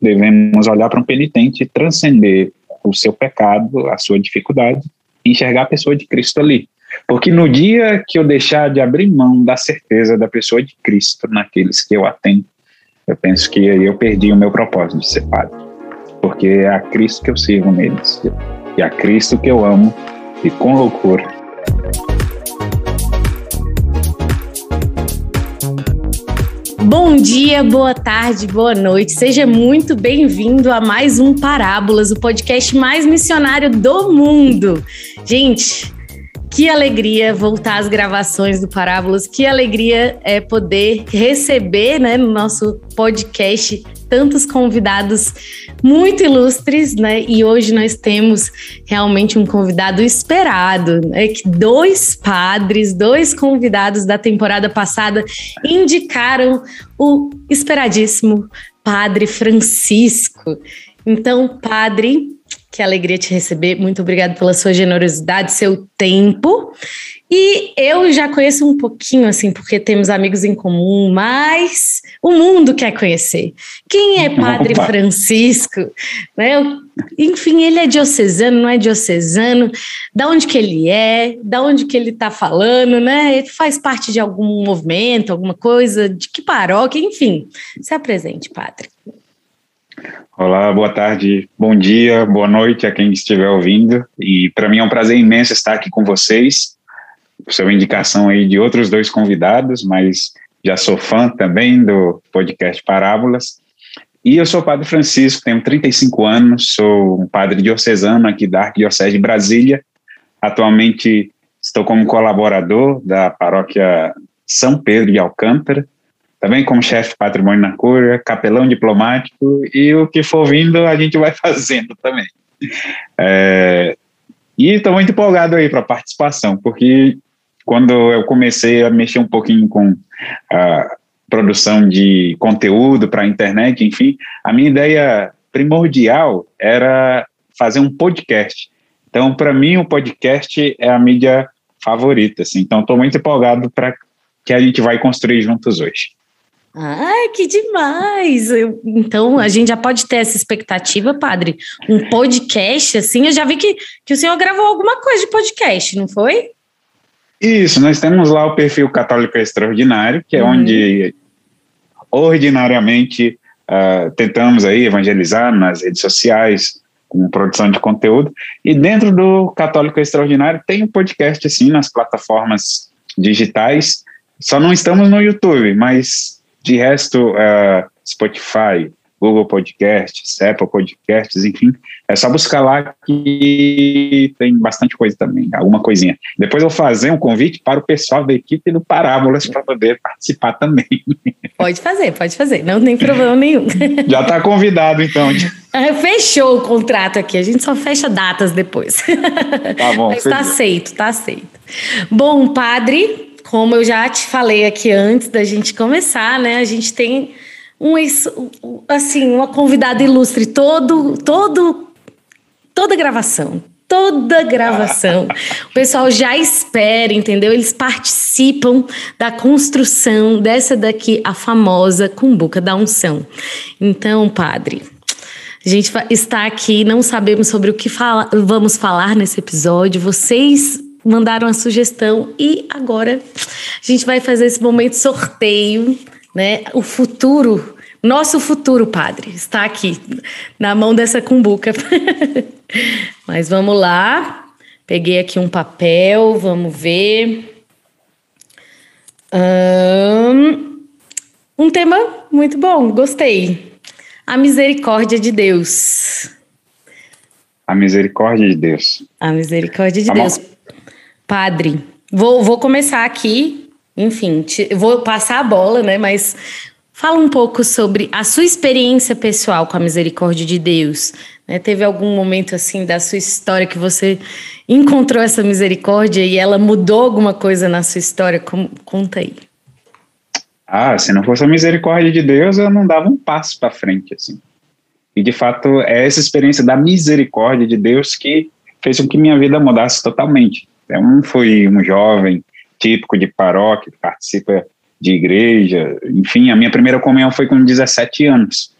devemos olhar para um penitente e transcender o seu pecado, a sua dificuldade, e enxergar a pessoa de Cristo ali. Porque no dia que eu deixar de abrir mão da certeza da pessoa de Cristo naqueles que eu atendo, eu penso que eu perdi o meu propósito de ser padre. Porque é a Cristo que eu sirvo neles, e a Cristo que eu amo, e com loucura. Bom dia, boa tarde, boa noite. Seja muito bem-vindo a mais um Parábolas, o podcast mais missionário do mundo. Gente, que alegria voltar às gravações do Parábolas, que alegria é poder receber né, no nosso podcast tantos convidados muito ilustres, né? E hoje nós temos realmente um convidado esperado, né? Que dois padres, dois convidados da temporada passada indicaram o esperadíssimo Padre Francisco. Então, Padre, que alegria te receber. Muito obrigado pela sua generosidade, seu tempo. E eu já conheço um pouquinho, assim, porque temos amigos em comum, mas o mundo quer conhecer. Quem é Padre Opa. Francisco? Né? Enfim, ele é diocesano, não é diocesano? Da onde que ele é? Da onde que ele está falando, né? Ele faz parte de algum movimento, alguma coisa? De que paróquia? Enfim, se apresente, Padre. Olá, boa tarde, bom dia, boa noite a quem estiver ouvindo. E para mim é um prazer imenso estar aqui com vocês. Sua indicação aí de outros dois convidados, mas já sou fã também do podcast Parábolas. E eu sou o Padre Francisco, tenho 35 anos, sou um padre diocesano aqui da Arquidiocese de Brasília. Atualmente estou como colaborador da paróquia São Pedro de Alcântara, também como chefe de patrimônio na cura, capelão diplomático e o que for vindo a gente vai fazendo também. É, e estou muito empolgado aí para a participação, porque quando eu comecei a mexer um pouquinho com a produção de conteúdo para a internet, enfim, a minha ideia primordial era fazer um podcast. Então, para mim, o podcast é a mídia favorita. Assim. Então, estou muito empolgado para que a gente vai construir juntos hoje. Ai, que demais! Eu, então, a gente já pode ter essa expectativa, padre? Um podcast, assim? Eu já vi que, que o senhor gravou alguma coisa de podcast, não foi? Isso, nós temos lá o perfil Católico Extraordinário, que é uhum. onde ordinariamente uh, tentamos aí evangelizar nas redes sociais, com produção de conteúdo. E dentro do Católico Extraordinário tem um podcast, assim, nas plataformas digitais. Só não estamos no YouTube, mas de resto, uh, Spotify, Google Podcasts, Apple Podcasts, enfim, é só buscar lá que tem bastante coisa também, alguma coisinha. Depois eu vou fazer um convite para o pessoal da equipe do Parábolas para poder participar também. Pode fazer, pode fazer, não tem problema nenhum. Já está convidado, então. Fechou o contrato aqui, a gente só fecha datas depois. Tá bom. Mas está aceito, está aceito. Bom, padre, como eu já te falei aqui antes da gente começar, né? A gente tem um assim, uma convidada ilustre todo todo toda gravação, toda gravação. O pessoal já espera, entendeu? Eles participam da construção dessa daqui, a famosa cumbuca da unção. Então, padre, a gente está aqui, não sabemos sobre o que fala, vamos falar nesse episódio. Vocês mandaram a sugestão e agora a gente vai fazer esse momento sorteio, né? O futuro, nosso futuro padre está aqui na mão dessa cumbuca. Mas vamos lá. Peguei aqui um papel, vamos ver. Um, um tema muito bom, gostei. A misericórdia de Deus. A misericórdia de Deus. A misericórdia de tá Deus. Padre, vou, vou começar aqui, enfim, te, vou passar a bola, né? Mas fala um pouco sobre a sua experiência pessoal com a misericórdia de Deus. Né? Teve algum momento assim da sua história que você encontrou essa misericórdia e ela mudou alguma coisa na sua história? Como, conta aí. Ah, se não fosse a misericórdia de Deus, eu não dava um passo para frente, assim. E de fato, é essa experiência da misericórdia de Deus que fez com que minha vida mudasse totalmente. Um foi um jovem típico de paróquia, que participa de igreja, enfim, a minha primeira comunhão foi com 17 anos.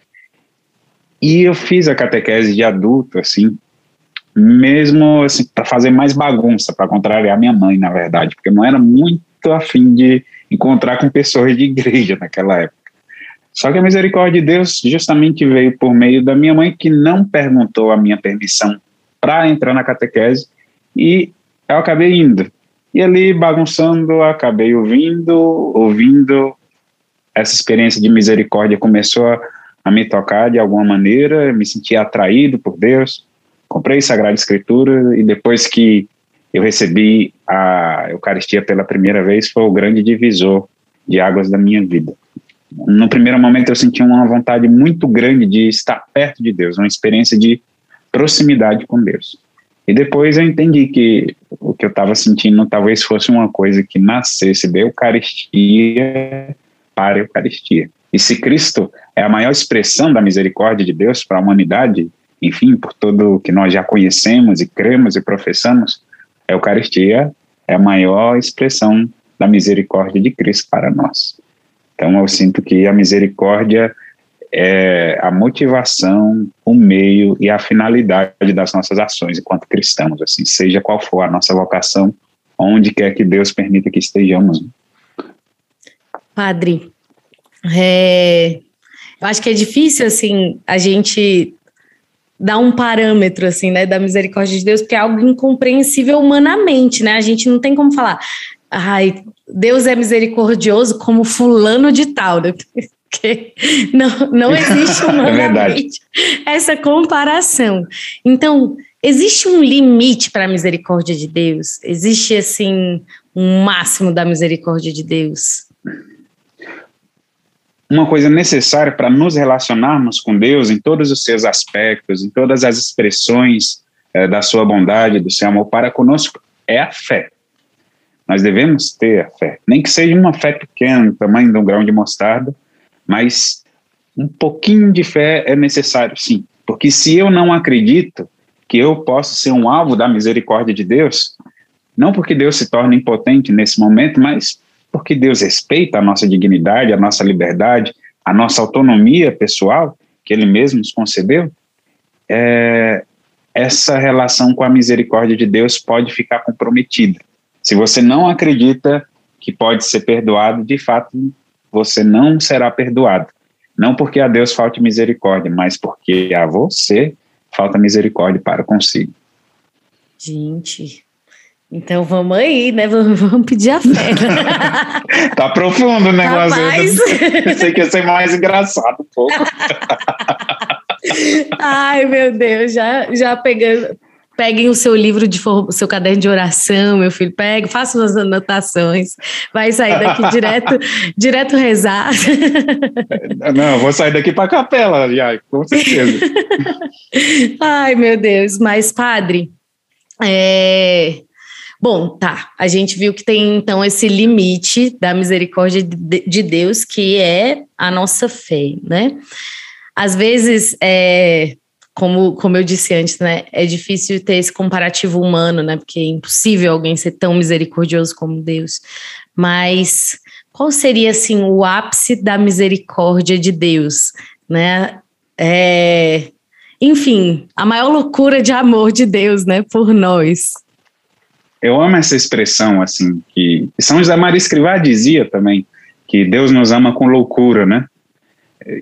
E eu fiz a catequese de adulto, assim, mesmo assim, para fazer mais bagunça, para contrariar minha mãe, na verdade, porque eu não era muito afim de encontrar com pessoas de igreja naquela época. Só que a misericórdia de Deus justamente veio por meio da minha mãe, que não perguntou a minha permissão para entrar na catequese, e eu acabei indo. E ali, bagunçando, acabei ouvindo, ouvindo. Essa experiência de misericórdia começou a, a me tocar de alguma maneira, me senti atraído por Deus. Comprei Sagrada Escritura e depois que eu recebi a Eucaristia pela primeira vez, foi o grande divisor de águas da minha vida. No primeiro momento eu senti uma vontade muito grande de estar perto de Deus, uma experiência de proximidade com Deus. E depois eu entendi que o que eu estava sentindo talvez fosse uma coisa que nascesse da Eucaristia para a Eucaristia. E se Cristo é a maior expressão da misericórdia de Deus para a humanidade, enfim, por tudo que nós já conhecemos e cremos e professamos, a Eucaristia é a maior expressão da misericórdia de Cristo para nós. Então eu sinto que a misericórdia é a motivação, o meio e a finalidade das nossas ações enquanto cristãos, assim, seja qual for a nossa vocação, onde quer que Deus permita que estejamos. Padre, é, eu acho que é difícil assim a gente dar um parâmetro assim, né, da misericórdia de Deus, porque é algo incompreensível humanamente, né? A gente não tem como falar, ai, Deus é misericordioso como fulano de tal, né? Porque não, não existe é humanamente é essa comparação. Então, existe um limite para a misericórdia de Deus? Existe, assim, um máximo da misericórdia de Deus? Uma coisa necessária para nos relacionarmos com Deus em todos os seus aspectos, em todas as expressões é, da sua bondade, do seu amor para conosco, é a fé. Nós devemos ter a fé, nem que seja uma fé pequena, do tamanho de um grão de mostarda, mas um pouquinho de fé é necessário, sim, porque se eu não acredito que eu posso ser um alvo da misericórdia de Deus, não porque Deus se torna impotente nesse momento, mas porque Deus respeita a nossa dignidade, a nossa liberdade, a nossa autonomia pessoal, que Ele mesmo nos concedeu, é, essa relação com a misericórdia de Deus pode ficar comprometida. Se você não acredita que pode ser perdoado, de fato, você não será perdoado. Não porque a Deus falte misericórdia, mas porque a você falta misericórdia para consigo. Gente, então vamos aí, né? Vamos, vamos pedir a fé. tá profundo o negócio. Rapaz... Pensei que ia ser mais engraçado um pouco. Ai, meu Deus, já, já pegando, Peguem o seu livro de o seu caderno de oração, meu filho, pegue, faça umas anotações, vai sair daqui direto, direto rezar. Não, vou sair daqui para a capela, já, com certeza. Ai, meu Deus, mas padre, é... Bom, tá. A gente viu que tem então esse limite da misericórdia de Deus, que é a nossa fé, né? Às vezes, é, como, como eu disse antes, né, é difícil ter esse comparativo humano, né, porque é impossível alguém ser tão misericordioso como Deus. Mas qual seria, assim, o ápice da misericórdia de Deus, né? É, enfim, a maior loucura de amor de Deus, né, por nós. Eu amo essa expressão, assim, que São José Maria Escrivá dizia também, que Deus nos ama com loucura, né?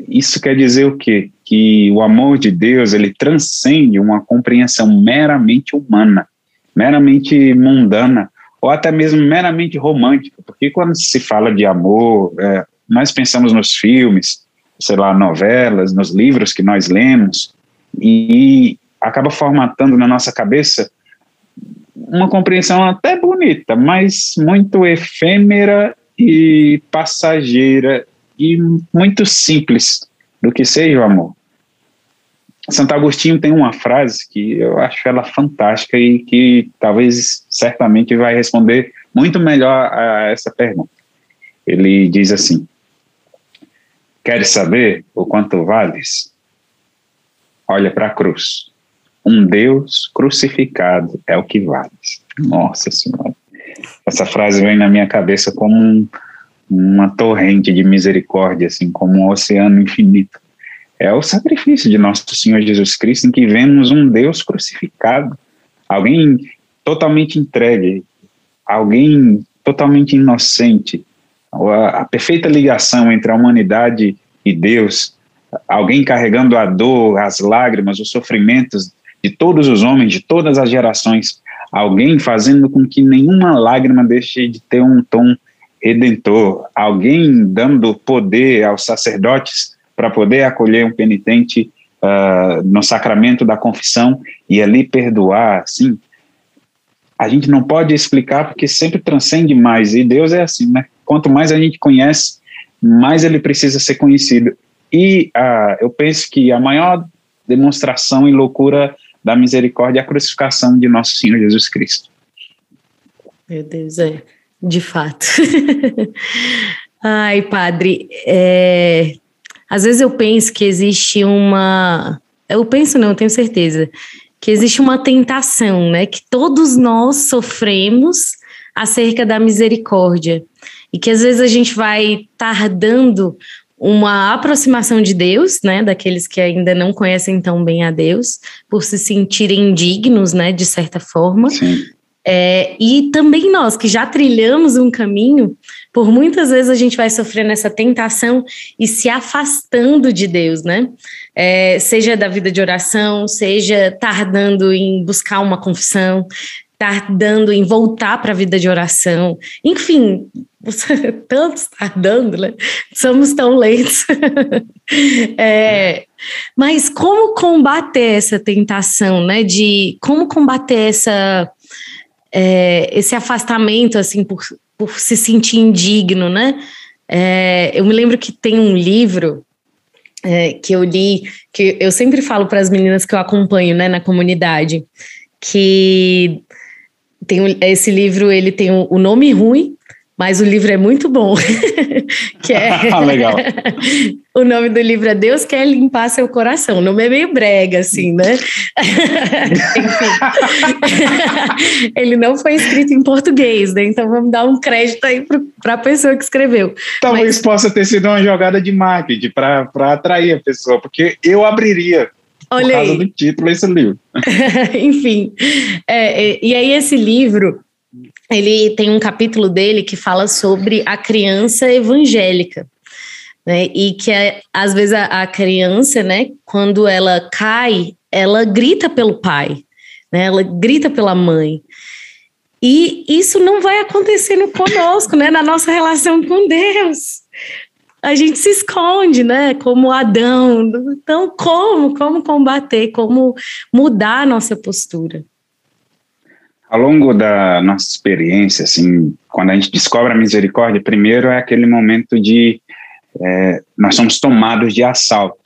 Isso quer dizer o quê? Que o amor de Deus ele transcende uma compreensão meramente humana, meramente mundana, ou até mesmo meramente romântica, porque quando se fala de amor, é, nós pensamos nos filmes, sei lá, novelas, nos livros que nós lemos, e acaba formatando na nossa cabeça uma compreensão até bonita, mas muito efêmera e passageira e muito simples do que seja o amor. Santo Agostinho tem uma frase que eu acho ela fantástica e que talvez certamente vai responder muito melhor a essa pergunta. Ele diz assim: Queres saber o quanto vales? Olha para a cruz. Um Deus crucificado é o que vales. Nossa Senhora. Essa frase vem na minha cabeça como um, uma torrente de misericórdia, assim como um oceano infinito. é o sacrifício de nosso Senhor Jesus Cristo, em que vemos um Deus crucificado, alguém totalmente entregue, alguém totalmente inocente, a, a perfeita ligação entre a humanidade e Deus, alguém carregando a dor, as lágrimas, os sofrimentos de todos os homens, de todas as gerações, alguém fazendo com que nenhuma lágrima deixe de ter um tom redentor, alguém dando poder aos sacerdotes para poder acolher um penitente uh, no sacramento da confissão e ali perdoar, sim. A gente não pode explicar porque sempre transcende mais e Deus é assim, né? Quanto mais a gente conhece, mais ele precisa ser conhecido. E uh, eu penso que a maior demonstração e loucura da misericórdia é a crucificação de nosso Senhor Jesus Cristo. Meu Deus, é, de fato. Ai, padre, é, às vezes eu penso que existe uma. Eu penso, não, eu tenho certeza, que existe uma tentação, né? Que todos nós sofremos acerca da misericórdia. E que às vezes a gente vai tardando uma aproximação de Deus, né, daqueles que ainda não conhecem tão bem a Deus, por se sentirem indignos, né, de certa forma. É, e também nós que já trilhamos um caminho, por muitas vezes a gente vai sofrendo essa tentação e se afastando de Deus, né? É, seja da vida de oração, seja tardando em buscar uma confissão, tardando em voltar para a vida de oração, enfim, tantos tardando, né? Somos tão lentos. é, mas como combater essa tentação, né? De como combater essa, é, esse afastamento, assim, por, por se sentir indigno, né? É, eu me lembro que tem um livro é, que eu li, que eu sempre falo para as meninas que eu acompanho, né, na comunidade, que tem esse livro, ele tem o, nome ruim, mas o livro é muito bom. que é Legal. o nome do livro é Deus quer limpar seu coração. O nome é meio brega, assim, né? Enfim. Ele não foi escrito em português, né? Então vamos dar um crédito aí para a pessoa que escreveu. Talvez Mas... possa ter sido uma jogada de marketing para atrair a pessoa, porque eu abriria Olha por causa aí. do título esse livro. Enfim, é, é, e aí esse livro, ele tem um capítulo dele que fala sobre a criança evangélica. Né, e que é, às vezes a, a, criança, né, quando ela cai, ela grita pelo pai, né, ela grita pela mãe. E isso não vai acontecendo conosco, né, na nossa relação com Deus a gente se esconde, né? Como Adão. Então, como? Como combater? Como mudar a nossa postura? Ao longo da nossa experiência, assim, quando a gente descobre a misericórdia, primeiro é aquele momento de é, nós somos tomados de assalto.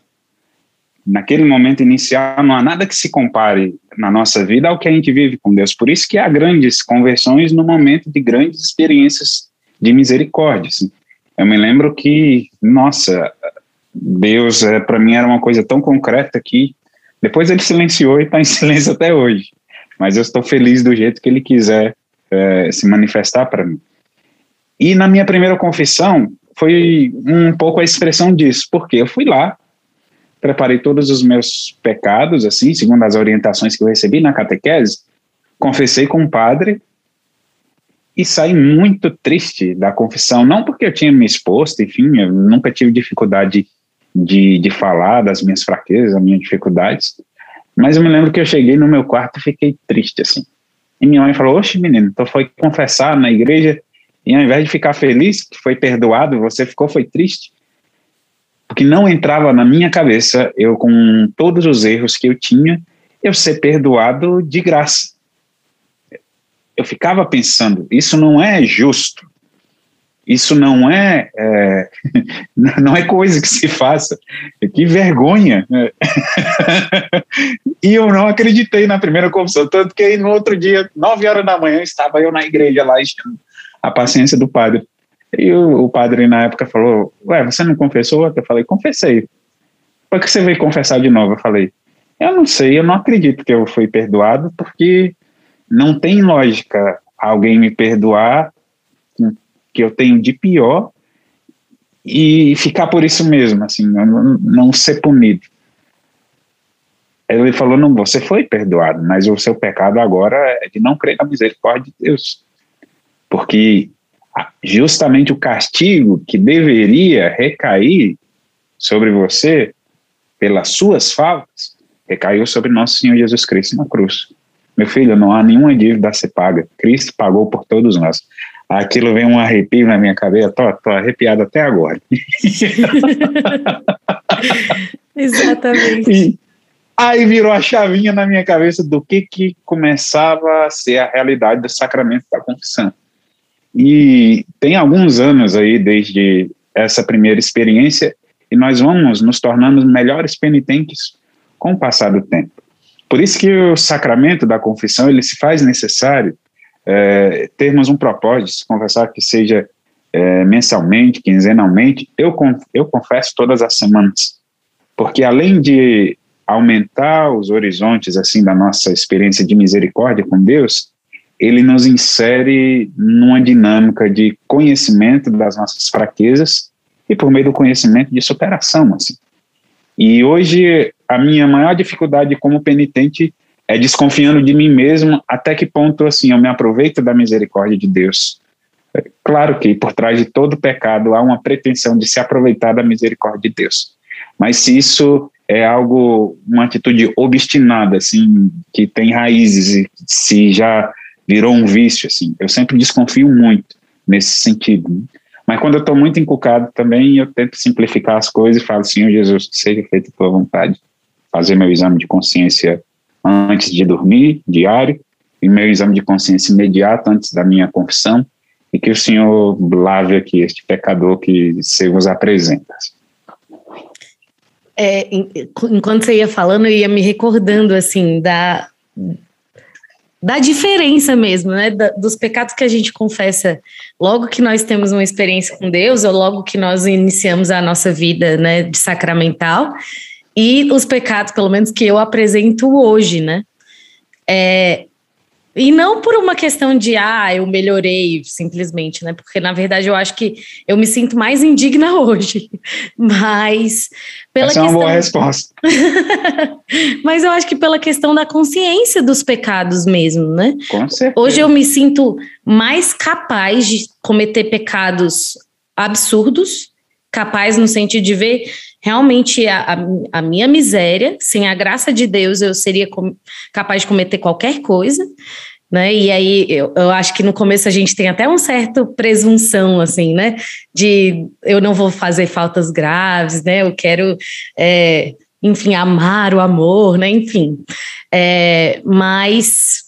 Naquele momento inicial, não há nada que se compare na nossa vida ao que a gente vive com Deus. Por isso que há grandes conversões no momento de grandes experiências de misericórdia. Assim. Eu me lembro que, nossa, Deus é, para mim era uma coisa tão concreta que depois ele silenciou e está em silêncio até hoje. Mas eu estou feliz do jeito que ele quiser é, se manifestar para mim. E na minha primeira confissão foi um pouco a expressão disso, porque eu fui lá, preparei todos os meus pecados, assim, segundo as orientações que eu recebi na catequese, confessei com o padre e saí muito triste da confissão, não porque eu tinha me exposto, enfim, eu nunca tive dificuldade de, de falar das minhas fraquezas, das minhas dificuldades, mas eu me lembro que eu cheguei no meu quarto e fiquei triste, assim. E minha mãe falou, oxe, menino, então foi confessar na igreja e ao invés de ficar feliz que foi perdoado, você ficou, foi triste? Porque não entrava na minha cabeça, eu com todos os erros que eu tinha, eu ser perdoado de graça eu ficava pensando, isso não é justo, isso não é, é não é coisa que se faça, que vergonha. e eu não acreditei na primeira confissão, tanto que aí no outro dia, nove horas da manhã, estava eu na igreja lá enchendo a paciência do padre. E o, o, padre na época falou, ué, você não confessou? Eu falei, confessei. Por que você veio confessar de novo? Eu falei, eu não sei, eu não acredito que eu fui perdoado, porque não tem lógica alguém me perdoar que eu tenho de pior e ficar por isso mesmo, assim, não, não ser punido. Ele falou: não, você foi perdoado, mas o seu pecado agora é de não crer na misericórdia de Deus. Porque justamente o castigo que deveria recair sobre você pelas suas faltas recaiu sobre nosso Senhor Jesus Cristo na cruz. Meu filho, não há nenhuma dívida a ser paga. Cristo pagou por todos nós. Aquilo vem um arrepio na minha cabeça, tô, tô arrepiado até agora. Exatamente. E aí virou a chavinha na minha cabeça do que que começava a ser a realidade do sacramento da confissão. E tem alguns anos aí desde essa primeira experiência e nós vamos nos tornando melhores penitentes com o passar do tempo. Por isso que o sacramento da confissão ele se faz necessário é, termos um propósito se confessar que seja é, mensalmente, quinzenalmente. Eu, eu confesso todas as semanas, porque além de aumentar os horizontes assim da nossa experiência de misericórdia com Deus, ele nos insere numa dinâmica de conhecimento das nossas fraquezas e por meio do conhecimento de superação, assim. E hoje a minha maior dificuldade como penitente é desconfiando de mim mesmo até que ponto assim eu me aproveito da misericórdia de Deus. É claro que por trás de todo pecado há uma pretensão de se aproveitar da misericórdia de Deus. Mas se isso é algo, uma atitude obstinada, assim, que tem raízes e se já virou um vício, assim, eu sempre desconfio muito nesse sentido. Né? Mas quando eu estou muito encucado também, eu tento simplificar as coisas e falo, Senhor Jesus, seja feita a tua vontade. Fazer meu exame de consciência antes de dormir, diário, e meu exame de consciência imediato antes da minha confissão, e que o Senhor lave aqui este pecador que se vos apresenta. É, enquanto você ia falando, eu ia me recordando, assim, da, da diferença mesmo, né, da, dos pecados que a gente confessa logo que nós temos uma experiência com Deus, ou logo que nós iniciamos a nossa vida, né, de sacramental, e os pecados, pelo menos, que eu apresento hoje, né? É, e não por uma questão de, ah, eu melhorei simplesmente, né? Porque, na verdade, eu acho que eu me sinto mais indigna hoje. Mas pela Essa questão... é uma boa resposta. Mas eu acho que pela questão da consciência dos pecados mesmo, né? Com certeza. Hoje eu me sinto mais capaz de cometer pecados absurdos, capaz no sentido de ver realmente a, a, a, minha miséria, sem a graça de Deus, eu seria com, capaz de cometer qualquer coisa, né? E aí eu, eu, acho que no começo a gente tem até um certo presunção, assim, né? De eu não vou fazer faltas graves, né? Eu quero, é, enfim, amar o amor, né? Enfim, é, mas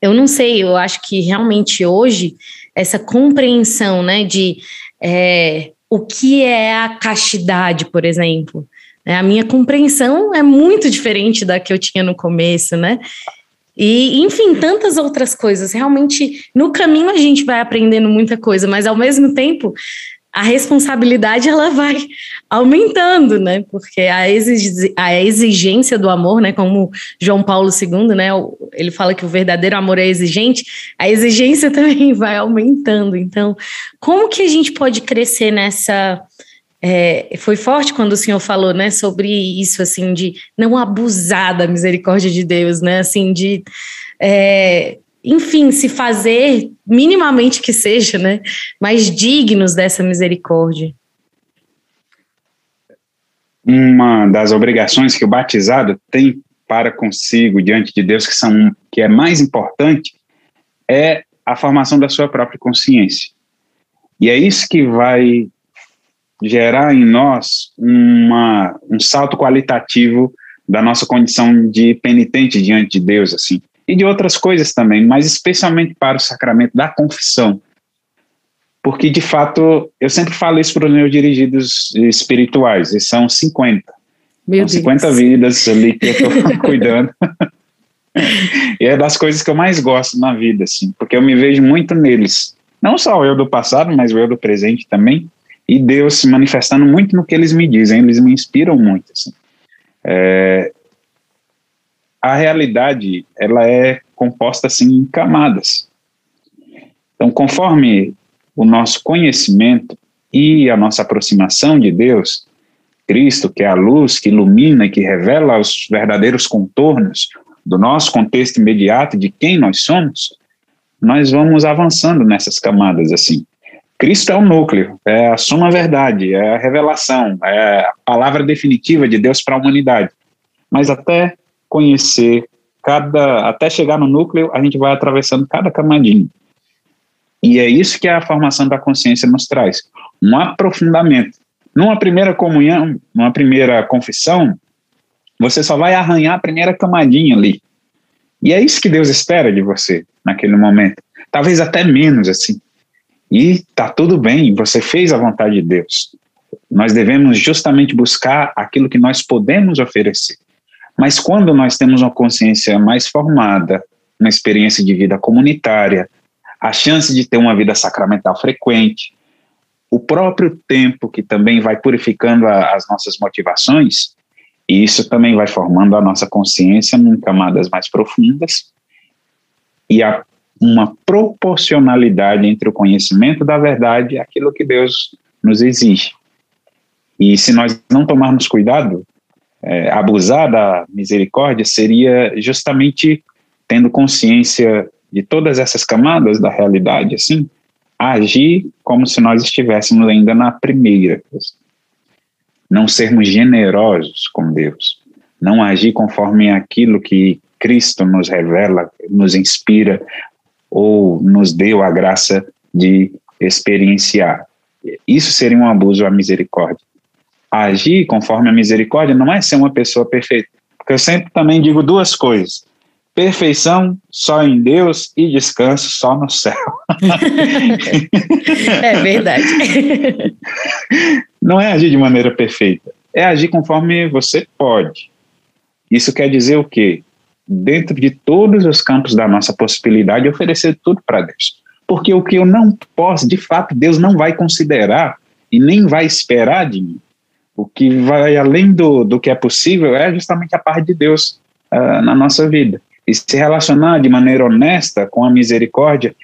eu não sei, eu acho que realmente hoje essa compreensão, né? De é, o que é a castidade, por exemplo. Né? A minha compreensão é muito diferente da que eu tinha no começo, né? E, enfim, tantas outras coisas. Realmente, no caminho a gente vai aprendendo muita coisa, mas ao mesmo tempo, a responsabilidade ela vai aumentando, né? Porque a, exig a exigência do amor, né? Como João Paulo II, né? Ele fala que o verdadeiro amor é exigente, a exigência também vai aumentando. Então, como que a gente pode crescer nessa é, foi forte quando o senhor falou, né, sobre isso, assim, de não abusar da misericórdia de Deus, né, assim, de é, enfim, se fazer minimamente que seja, né, mais dignos dessa misericórdia. Uma das obrigações que o batizado tem para consigo diante de Deus que são que é mais importante é a formação da sua própria consciência. E é isso que vai gerar em nós uma, um salto qualitativo da nossa condição de penitente diante de Deus, assim e de outras coisas também, mas especialmente para o sacramento da confissão. Porque, de fato, eu sempre falo isso para os meus dirigidos espirituais, e são 50. Meu são 50 vidas ali que eu estou cuidando. e é das coisas que eu mais gosto na vida, assim, porque eu me vejo muito neles. Não só o eu do passado, mas o eu do presente também. E Deus se manifestando muito no que eles me dizem, eles me inspiram muito. Assim. É, a realidade ela é composta assim em camadas. Então, conforme o nosso conhecimento, e a nossa aproximação de Deus, Cristo, que é a luz que ilumina e que revela os verdadeiros contornos do nosso contexto imediato, de quem nós somos, nós vamos avançando nessas camadas assim. Cristo é o núcleo, é a suma verdade, é a revelação, é a palavra definitiva de Deus para a humanidade. Mas até conhecer cada, até chegar no núcleo, a gente vai atravessando cada camadinho. E é isso que a formação da consciência nos traz, um aprofundamento. Numa primeira comunhão, numa primeira confissão, você só vai arranhar a primeira camadinha ali. E é isso que Deus espera de você naquele momento. Talvez até menos assim. E tá tudo bem, você fez a vontade de Deus. Nós devemos justamente buscar aquilo que nós podemos oferecer. Mas quando nós temos uma consciência mais formada, uma experiência de vida comunitária, a chance de ter uma vida sacramental frequente, o próprio tempo que também vai purificando a, as nossas motivações, e isso também vai formando a nossa consciência em camadas mais profundas e há uma proporcionalidade entre o conhecimento da verdade e aquilo que Deus nos exige. E se nós não tomarmos cuidado, é, abusar da misericórdia seria justamente tendo consciência de todas essas camadas da realidade, assim, agir como se nós estivéssemos ainda na primeira. Não sermos generosos com Deus, não agir conforme aquilo que Cristo nos revela, nos inspira ou nos deu a graça de experienciar. Isso seria um abuso à misericórdia. Agir conforme a misericórdia não é ser uma pessoa perfeita. Porque eu sempre também digo duas coisas perfeição só em Deus e descanso só no céu. é verdade. Não é agir de maneira perfeita, é agir conforme você pode. Isso quer dizer o quê? Dentro de todos os campos da nossa possibilidade, oferecer tudo para Deus. Porque o que eu não posso, de fato, Deus não vai considerar e nem vai esperar de mim. O que vai além do, do que é possível é justamente a parte de Deus uh, na nossa vida. E se relacionar de maneira honesta com a misericórdia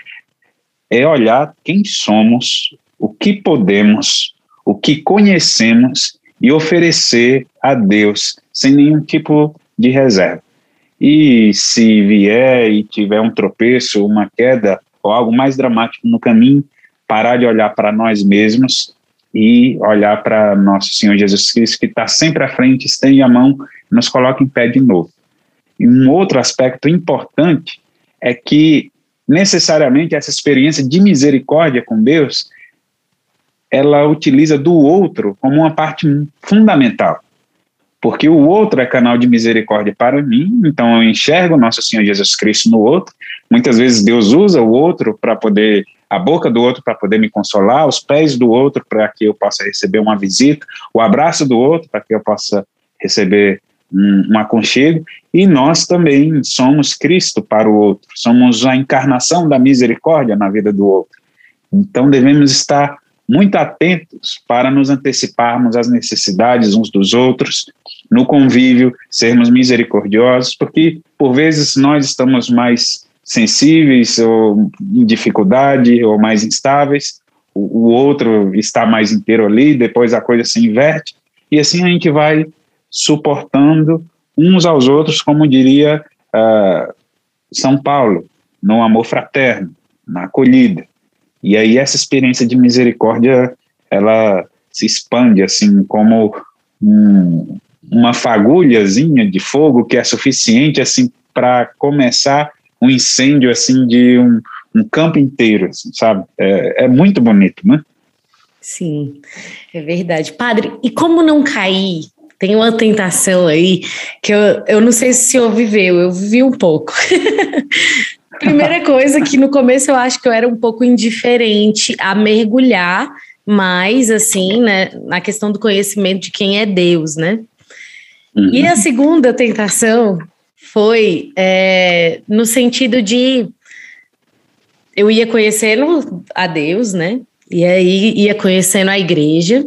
é olhar quem somos, o que podemos, o que conhecemos e oferecer a Deus sem nenhum tipo de reserva. E se vier e tiver um tropeço, uma queda ou algo mais dramático no caminho, parar de olhar para nós mesmos e olhar para nosso Senhor Jesus Cristo, que está sempre à frente, estende a mão nos coloca em pé de novo. E um outro aspecto importante é que necessariamente essa experiência de misericórdia com Deus, ela utiliza do outro como uma parte fundamental. Porque o outro é canal de misericórdia para mim, então eu enxergo nosso Senhor Jesus Cristo no outro. Muitas vezes Deus usa o outro para poder, a boca do outro para poder me consolar, os pés do outro para que eu possa receber uma visita, o abraço do outro para que eu possa receber um, um aconchego, e nós também somos Cristo para o outro, somos a encarnação da misericórdia na vida do outro. Então devemos estar muito atentos para nos anteciparmos às necessidades uns dos outros, no convívio, sermos misericordiosos, porque por vezes nós estamos mais sensíveis ou em dificuldade ou mais instáveis, o, o outro está mais inteiro ali, depois a coisa se inverte, e assim a gente vai suportando uns aos outros, como diria uh, São Paulo, no amor fraterno, na acolhida. E aí essa experiência de misericórdia, ela se expande assim como um, uma fagulhazinha de fogo que é suficiente assim para começar um incêndio assim de um, um campo inteiro, assim, sabe? É, é muito bonito, né? Sim, é verdade. Padre, e como não cair tem uma tentação aí que eu, eu não sei se o senhor viveu, eu vivi um pouco. Primeira coisa que no começo eu acho que eu era um pouco indiferente a mergulhar mais assim, né, na questão do conhecimento de quem é Deus, né? Uhum. E a segunda tentação foi é, no sentido de eu ia conhecendo a Deus, né? E aí ia conhecendo a igreja.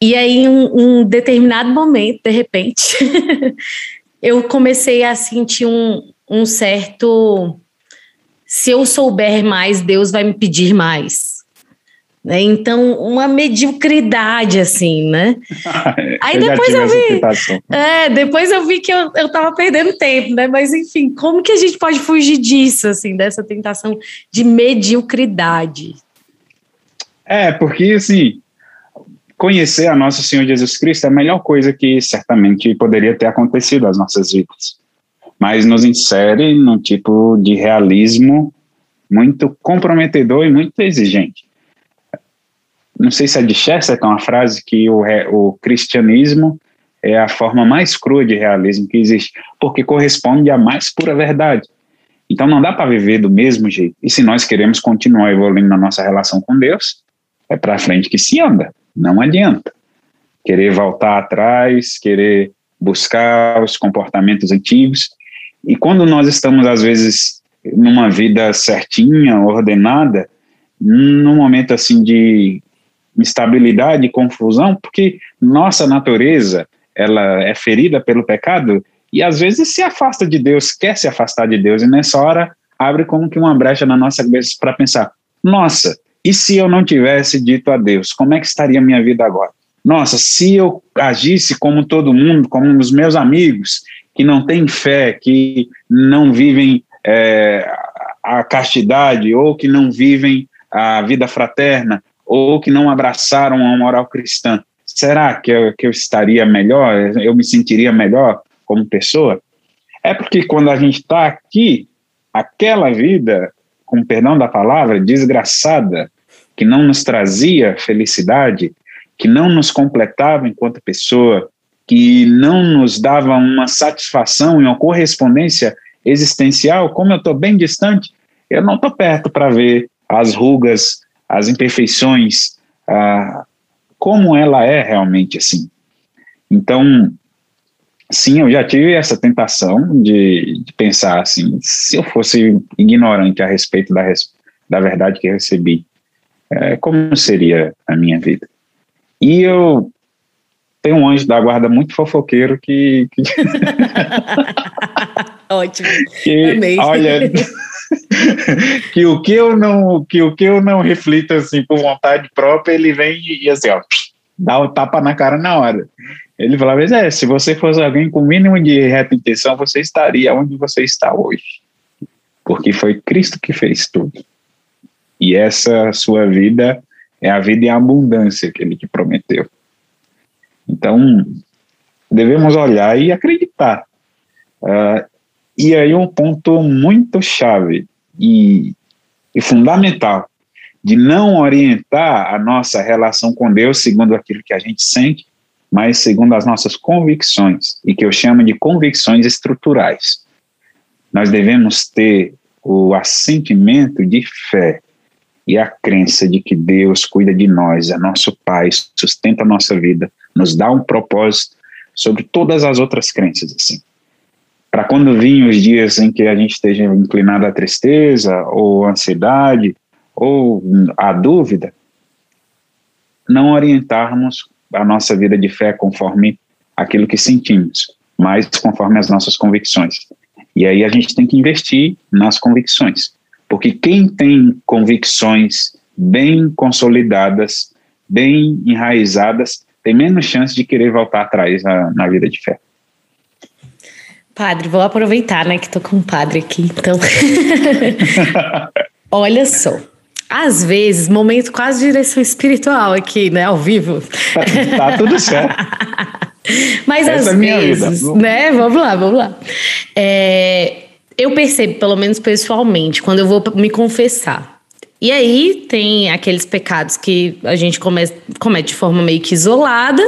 E aí, em um, um determinado momento, de repente, eu comecei a sentir um, um certo. Se eu souber mais, Deus vai me pedir mais. Né? Então, uma mediocridade, assim, né? Aí eu depois eu vi. É, depois eu vi que eu, eu tava perdendo tempo, né? Mas enfim, como que a gente pode fugir disso, assim, dessa tentação de mediocridade? É, porque assim, conhecer a nosso Senhor Jesus Cristo é a melhor coisa que certamente poderia ter acontecido às nossas vidas. Mas nos insere num tipo de realismo muito comprometedor e muito exigente não sei se é de Chesterton a frase que o, o cristianismo é a forma mais crua de realismo que existe, porque corresponde à mais pura verdade. Então não dá para viver do mesmo jeito. E se nós queremos continuar evoluindo na nossa relação com Deus, é para frente que se anda, não adianta. Querer voltar atrás, querer buscar os comportamentos antigos. E quando nós estamos, às vezes, numa vida certinha, ordenada, num momento assim de instabilidade confusão, porque nossa natureza ela é ferida pelo pecado e às vezes se afasta de Deus, quer se afastar de Deus e nessa hora abre como que uma brecha na nossa cabeça para pensar: nossa, e se eu não tivesse dito a Deus, como é que estaria a minha vida agora? Nossa, se eu agisse como todo mundo, como os meus amigos que não têm fé, que não vivem é, a castidade ou que não vivem a vida fraterna, ou que não abraçaram a moral cristã, será que eu, que eu estaria melhor? Eu me sentiria melhor como pessoa? É porque quando a gente está aqui, aquela vida, com perdão da palavra, desgraçada, que não nos trazia felicidade, que não nos completava enquanto pessoa, que não nos dava uma satisfação e uma correspondência existencial, como eu estou bem distante, eu não estou perto para ver as rugas as imperfeições, ah, como ela é realmente assim. Então, sim, eu já tive essa tentação de, de pensar assim, se eu fosse ignorante a respeito da, da verdade que recebi, é, como seria a minha vida? E eu tenho um anjo da guarda muito fofoqueiro que. que Ótimo. Que, Amei. Olha, que o que eu não que o que eu não reflito assim por vontade própria, ele vem e assim, ó, dá o tapa na cara na hora. Ele falava, é, se você fosse alguém com mínimo de reta intenção, você estaria onde você está hoje. Porque foi Cristo que fez tudo. E essa sua vida é a vida em abundância que ele te prometeu. Então, devemos olhar e acreditar. Uh, e aí um ponto muito chave e, e fundamental de não orientar a nossa relação com Deus segundo aquilo que a gente sente, mas segundo as nossas convicções, e que eu chamo de convicções estruturais. Nós devemos ter o assentimento de fé e a crença de que Deus cuida de nós, é nosso Pai, sustenta a nossa vida, nos dá um propósito sobre todas as outras crenças, assim para quando vir os dias em que a gente esteja inclinado à tristeza ou ansiedade ou à dúvida, não orientarmos a nossa vida de fé conforme aquilo que sentimos, mas conforme as nossas convicções. E aí a gente tem que investir nas convicções, porque quem tem convicções bem consolidadas, bem enraizadas, tem menos chance de querer voltar atrás na, na vida de fé. Padre, vou aproveitar, né, que tô com um padre aqui, então. Olha só. Às vezes, momento quase de direção espiritual aqui, né, ao vivo. tá tudo certo. Mas Essa às é vezes, vida. né, vamos lá, vamos lá. É, eu percebo, pelo menos pessoalmente, quando eu vou me confessar. E aí tem aqueles pecados que a gente comete, comete de forma meio que isolada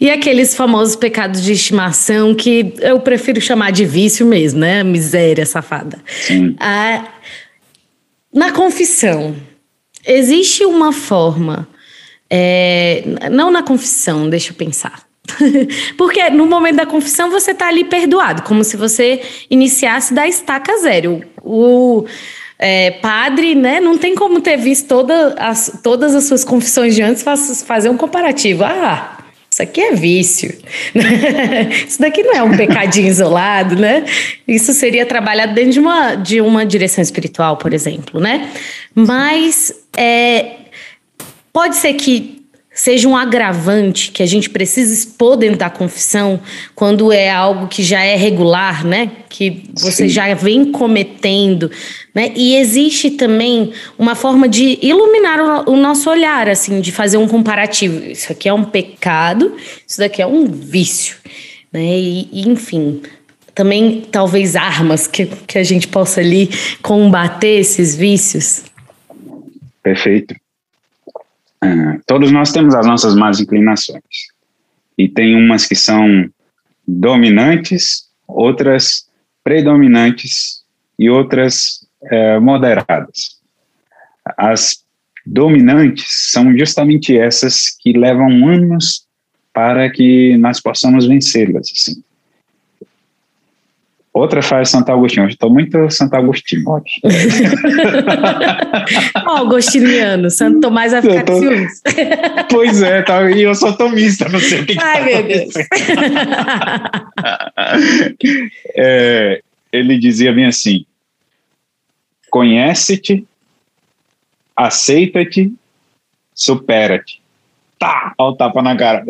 e aqueles famosos pecados de estimação que eu prefiro chamar de vício mesmo, né? Miséria safada. Ah, na confissão, existe uma forma. É, não na confissão, deixa eu pensar. Porque no momento da confissão você está ali perdoado, como se você iniciasse da estaca zero. O, é, padre, né, não tem como ter visto toda as, todas as suas confissões de antes fazer um comparativo. Ah, isso aqui é vício. Isso daqui não é um pecadinho isolado, né? Isso seria trabalhado dentro de uma, de uma direção espiritual, por exemplo, né? Mas é, pode ser que seja um agravante que a gente precisa expor dentro da confissão quando é algo que já é regular, né? Que você Sim. já vem cometendo, né? E existe também uma forma de iluminar o, o, nosso olhar, assim, de fazer um comparativo. Isso aqui é um pecado, isso daqui é um vício, né? E, e enfim, também talvez armas que, que a gente possa ali combater esses vícios. Perfeito. Uh, todos nós temos as nossas más inclinações. E tem umas que são dominantes, outras predominantes e outras uh, moderadas. As dominantes são justamente essas que levam anos para que nós possamos vencê-las. Assim. Outra faz Santo Agostinho. Estou muito Santo Agostinho hoje. agostiniano, Santo Tomás vai ficar tô... ciúmes. Pois é, tá, e eu sou tomista, não sei o que Ai, que tá meu Deus. é, ele dizia bem assim, conhece-te, aceita-te, supera-te. Tá, olha o tapa na cara.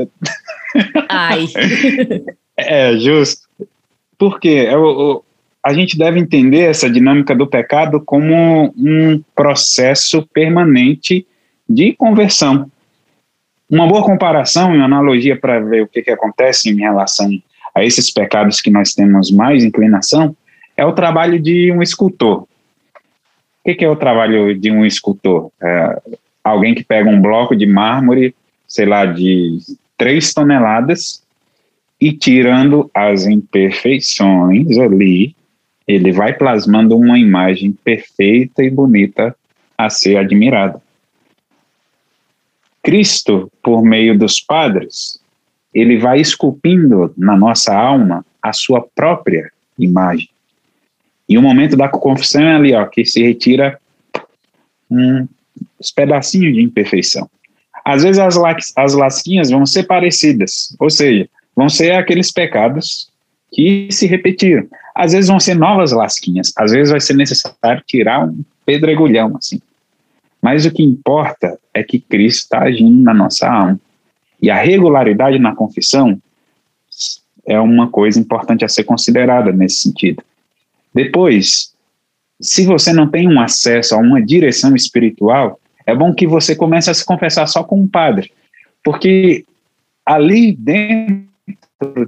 Ai. É, justo. Porque é a gente deve entender essa dinâmica do pecado como um processo permanente de conversão. Uma boa comparação e analogia para ver o que, que acontece em relação a esses pecados que nós temos mais inclinação é o trabalho de um escultor. O que, que é o trabalho de um escultor? É alguém que pega um bloco de mármore, sei lá, de três toneladas e tirando as imperfeições ali, ele vai plasmando uma imagem perfeita e bonita a ser admirada. Cristo, por meio dos padres, ele vai esculpindo na nossa alma a sua própria imagem. E o momento da confissão é ali, ó, que se retira um, uns pedacinhos de imperfeição. Às vezes as, as lasquinhas vão ser parecidas, ou seja, vão ser aqueles pecados que se repetiram. Às vezes vão ser novas lasquinhas, às vezes vai ser necessário tirar um pedregulhão, assim. Mas o que importa é que Cristo está agindo na nossa alma. E a regularidade na confissão é uma coisa importante a ser considerada nesse sentido. Depois, se você não tem um acesso a uma direção espiritual, é bom que você comece a se confessar só com um padre, porque ali dentro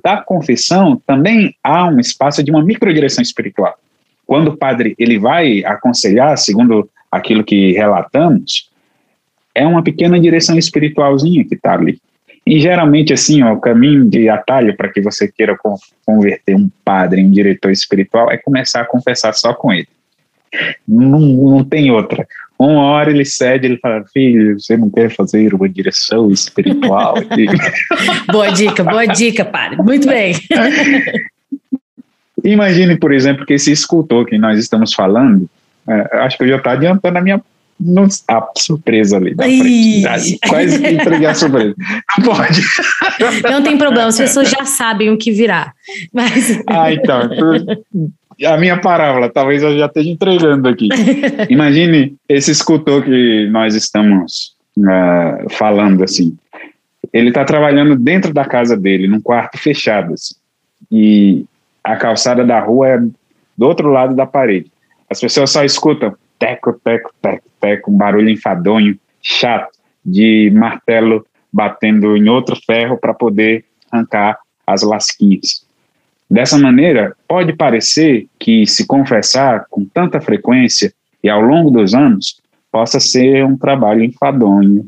da confissão também há um espaço de uma microdireção espiritual. Quando o padre ele vai aconselhar, segundo aquilo que relatamos, é uma pequena direção espiritualzinha que está ali. E geralmente, assim, ó, o caminho de atalho para que você queira converter um padre em diretor espiritual é começar a confessar só com ele. Não, não tem outra. Uma hora ele cede, ele fala, filho, você não quer fazer uma direção espiritual? boa dica, boa dica, padre. Muito bem. Imagine, por exemplo, que esse escultor que nós estamos falando, é, acho que eu já está adiantando a minha a surpresa ali da frente. Quase que entreguei a surpresa. Não pode. Não tem problema, as pessoas já sabem o que virá. Mas... Ah, então a minha parábola, talvez eu já esteja entregando aqui. Imagine esse escultor que nós estamos uh, falando assim. Ele está trabalhando dentro da casa dele, num quarto fechado, assim, e a calçada da rua é do outro lado da parede. As pessoas só escutam teco, teco, teco, teco, um barulho enfadonho, chato, de martelo batendo em outro ferro para poder arrancar as lasquinhas. Dessa maneira, pode parecer que se confessar com tanta frequência e ao longo dos anos possa ser um trabalho enfadonho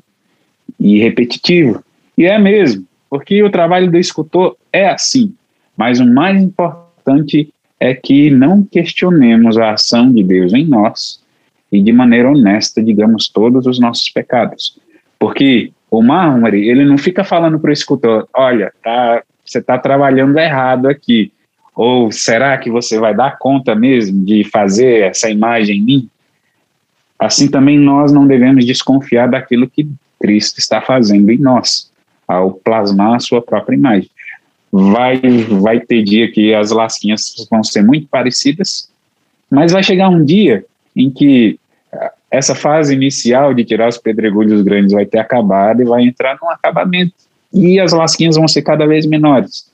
e repetitivo. E é mesmo, porque o trabalho do escultor é assim. Mas o mais importante é que não questionemos a ação de Deus em nós e de maneira honesta digamos todos os nossos pecados. Porque o mármore, ele não fica falando para o escultor, olha, tá você está trabalhando errado aqui. Ou será que você vai dar conta mesmo de fazer essa imagem em mim? Assim também nós não devemos desconfiar daquilo que Cristo está fazendo em nós, ao plasmar a sua própria imagem. Vai, vai ter dia que as lasquinhas vão ser muito parecidas, mas vai chegar um dia em que essa fase inicial de tirar os pedregulhos grandes vai ter acabado e vai entrar num acabamento. E as lasquinhas vão ser cada vez menores.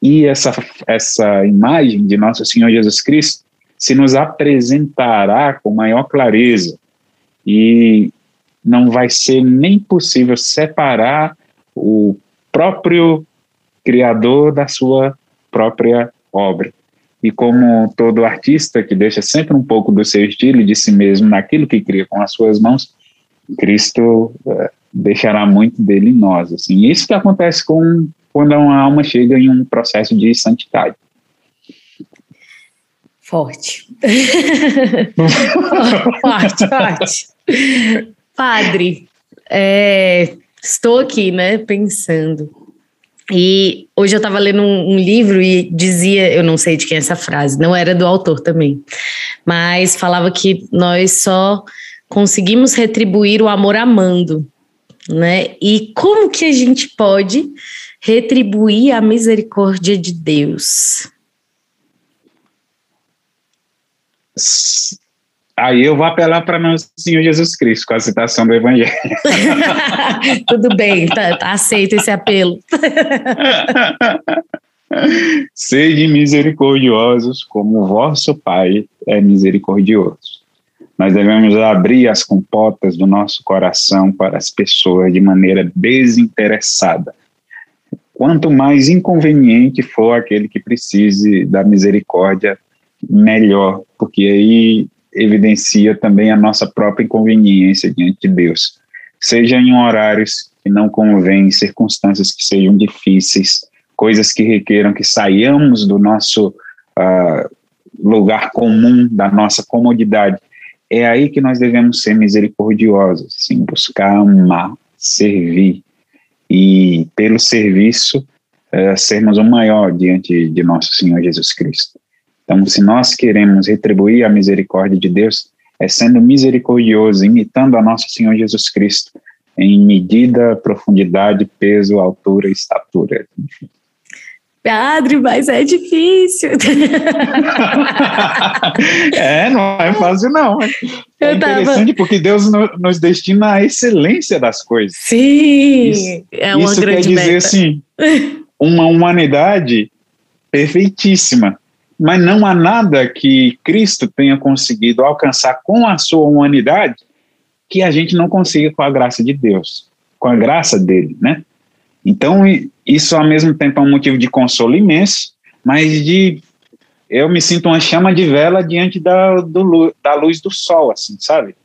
E essa, essa imagem de Nosso Senhor Jesus Cristo se nos apresentará com maior clareza e não vai ser nem possível separar o próprio Criador da sua própria obra. E como todo artista que deixa sempre um pouco do seu estilo e de si mesmo naquilo que cria com as suas mãos, Cristo uh, deixará muito dele em nós. Assim. Isso que acontece com quando uma alma chega em um processo de santidade. Forte. forte, forte. Padre, é, estou aqui, né, pensando. E hoje eu estava lendo um, um, livro e dizia, eu não sei de quem é essa frase, não era do autor também, mas falava que nós só conseguimos retribuir o amor amando, né? E como que a gente pode retribuir a misericórdia de Deus? Aí eu vou apelar para nosso Senhor Jesus Cristo com a citação do Evangelho. Tudo bem, tá, tá aceito esse apelo. Sede misericordiosos, como o vosso Pai é misericordioso. Nós devemos abrir as compotas do nosso coração para as pessoas de maneira desinteressada. Quanto mais inconveniente for aquele que precise da misericórdia, melhor, porque aí evidencia também a nossa própria inconveniência diante de Deus, seja em horários que não convêm, circunstâncias que sejam difíceis, coisas que requeram que saiamos do nosso uh, lugar comum, da nossa comodidade. É aí que nós devemos ser misericordiosos, sim, buscar amar, servir e, pelo serviço, uh, sermos o maior diante de nosso Senhor Jesus Cristo. Então, se nós queremos retribuir a misericórdia de Deus, é sendo misericordioso, imitando a nosso Senhor Jesus Cristo, em medida, profundidade, peso, altura estatura. Padre, mas é difícil. é, não é fácil, não. É Eu interessante tava... porque Deus nos destina à excelência das coisas. Sim, isso, é uma isso grande quer dizer meta. assim, uma humanidade perfeitíssima mas não há nada que Cristo tenha conseguido alcançar com a sua humanidade que a gente não consiga com a graça de Deus, com a graça dele, né? Então, isso ao mesmo tempo é um motivo de consolo imenso, mas de eu me sinto uma chama de vela diante da, do, da luz do sol, assim, sabe?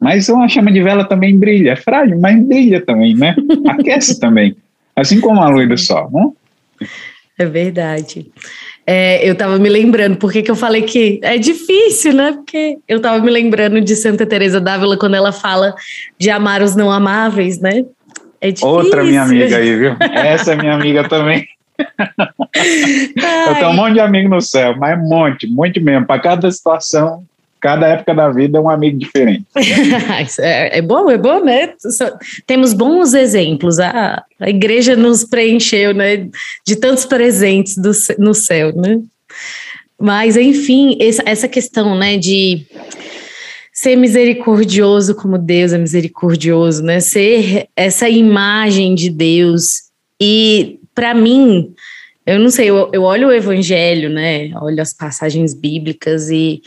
Mas uma chama de vela também brilha, é frágil, mas brilha também, né? Aquece também, assim como a luz do sol, não? É verdade. É, eu estava me lembrando, por que eu falei que é difícil, né? Porque eu estava me lembrando de Santa Teresa d'Ávila quando ela fala de amar os não amáveis, né? É difícil. Outra minha amiga aí, viu? Essa é minha amiga também. eu tenho um monte de amigo no céu, mas um monte, monte mesmo. Para cada situação, cada época da vida é um amigo diferente. é, é, bom, é bom, né? Temos bons exemplos. A, a igreja nos preencheu, né? De tantos presentes do, no céu, né? Mas, enfim, essa, essa questão, né? De ser misericordioso como Deus é misericordioso, né? Ser essa imagem de Deus. E, para mim, eu não sei, eu, eu olho o evangelho, né? Olho as passagens bíblicas e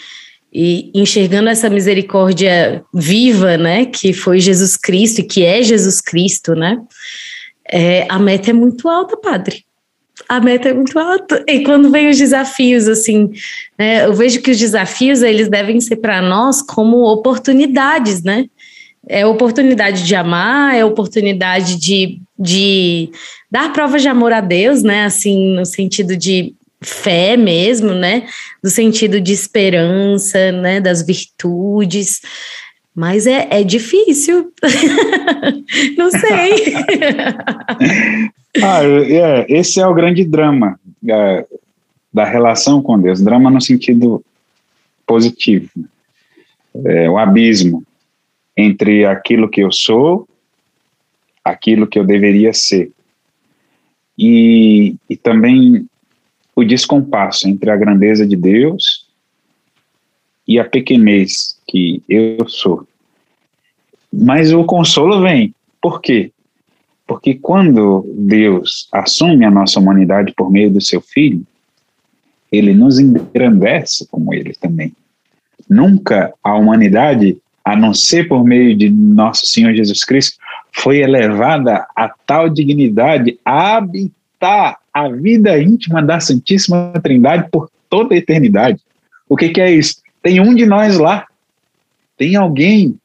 e enxergando essa misericórdia viva, né, que foi Jesus Cristo e que é Jesus Cristo, né, é, a meta é muito alta, padre. A meta é muito alta. E quando vem os desafios, assim, né, eu vejo que os desafios eles devem ser para nós como oportunidades, né? É oportunidade de amar, é oportunidade de, de dar provas de amor a Deus, né? Assim, no sentido de fé mesmo, né? No sentido de esperança, né? Das virtudes. Mas é, é difícil. Não sei. ah, é, esse é o grande drama é, da relação com Deus. Drama no sentido positivo. É, o abismo entre aquilo que eu sou, aquilo que eu deveria ser. E, e também o descompasso entre a grandeza de Deus e a pequenez que eu sou. Mas o consolo vem. Por quê? Porque quando Deus assume a nossa humanidade por meio do seu Filho, ele nos engrandece como ele também. Nunca a humanidade, a não ser por meio de nosso Senhor Jesus Cristo, foi elevada a tal dignidade a habitar a vida íntima da Santíssima Trindade por toda a eternidade. O que, que é isso? Tem um de nós lá. Tem alguém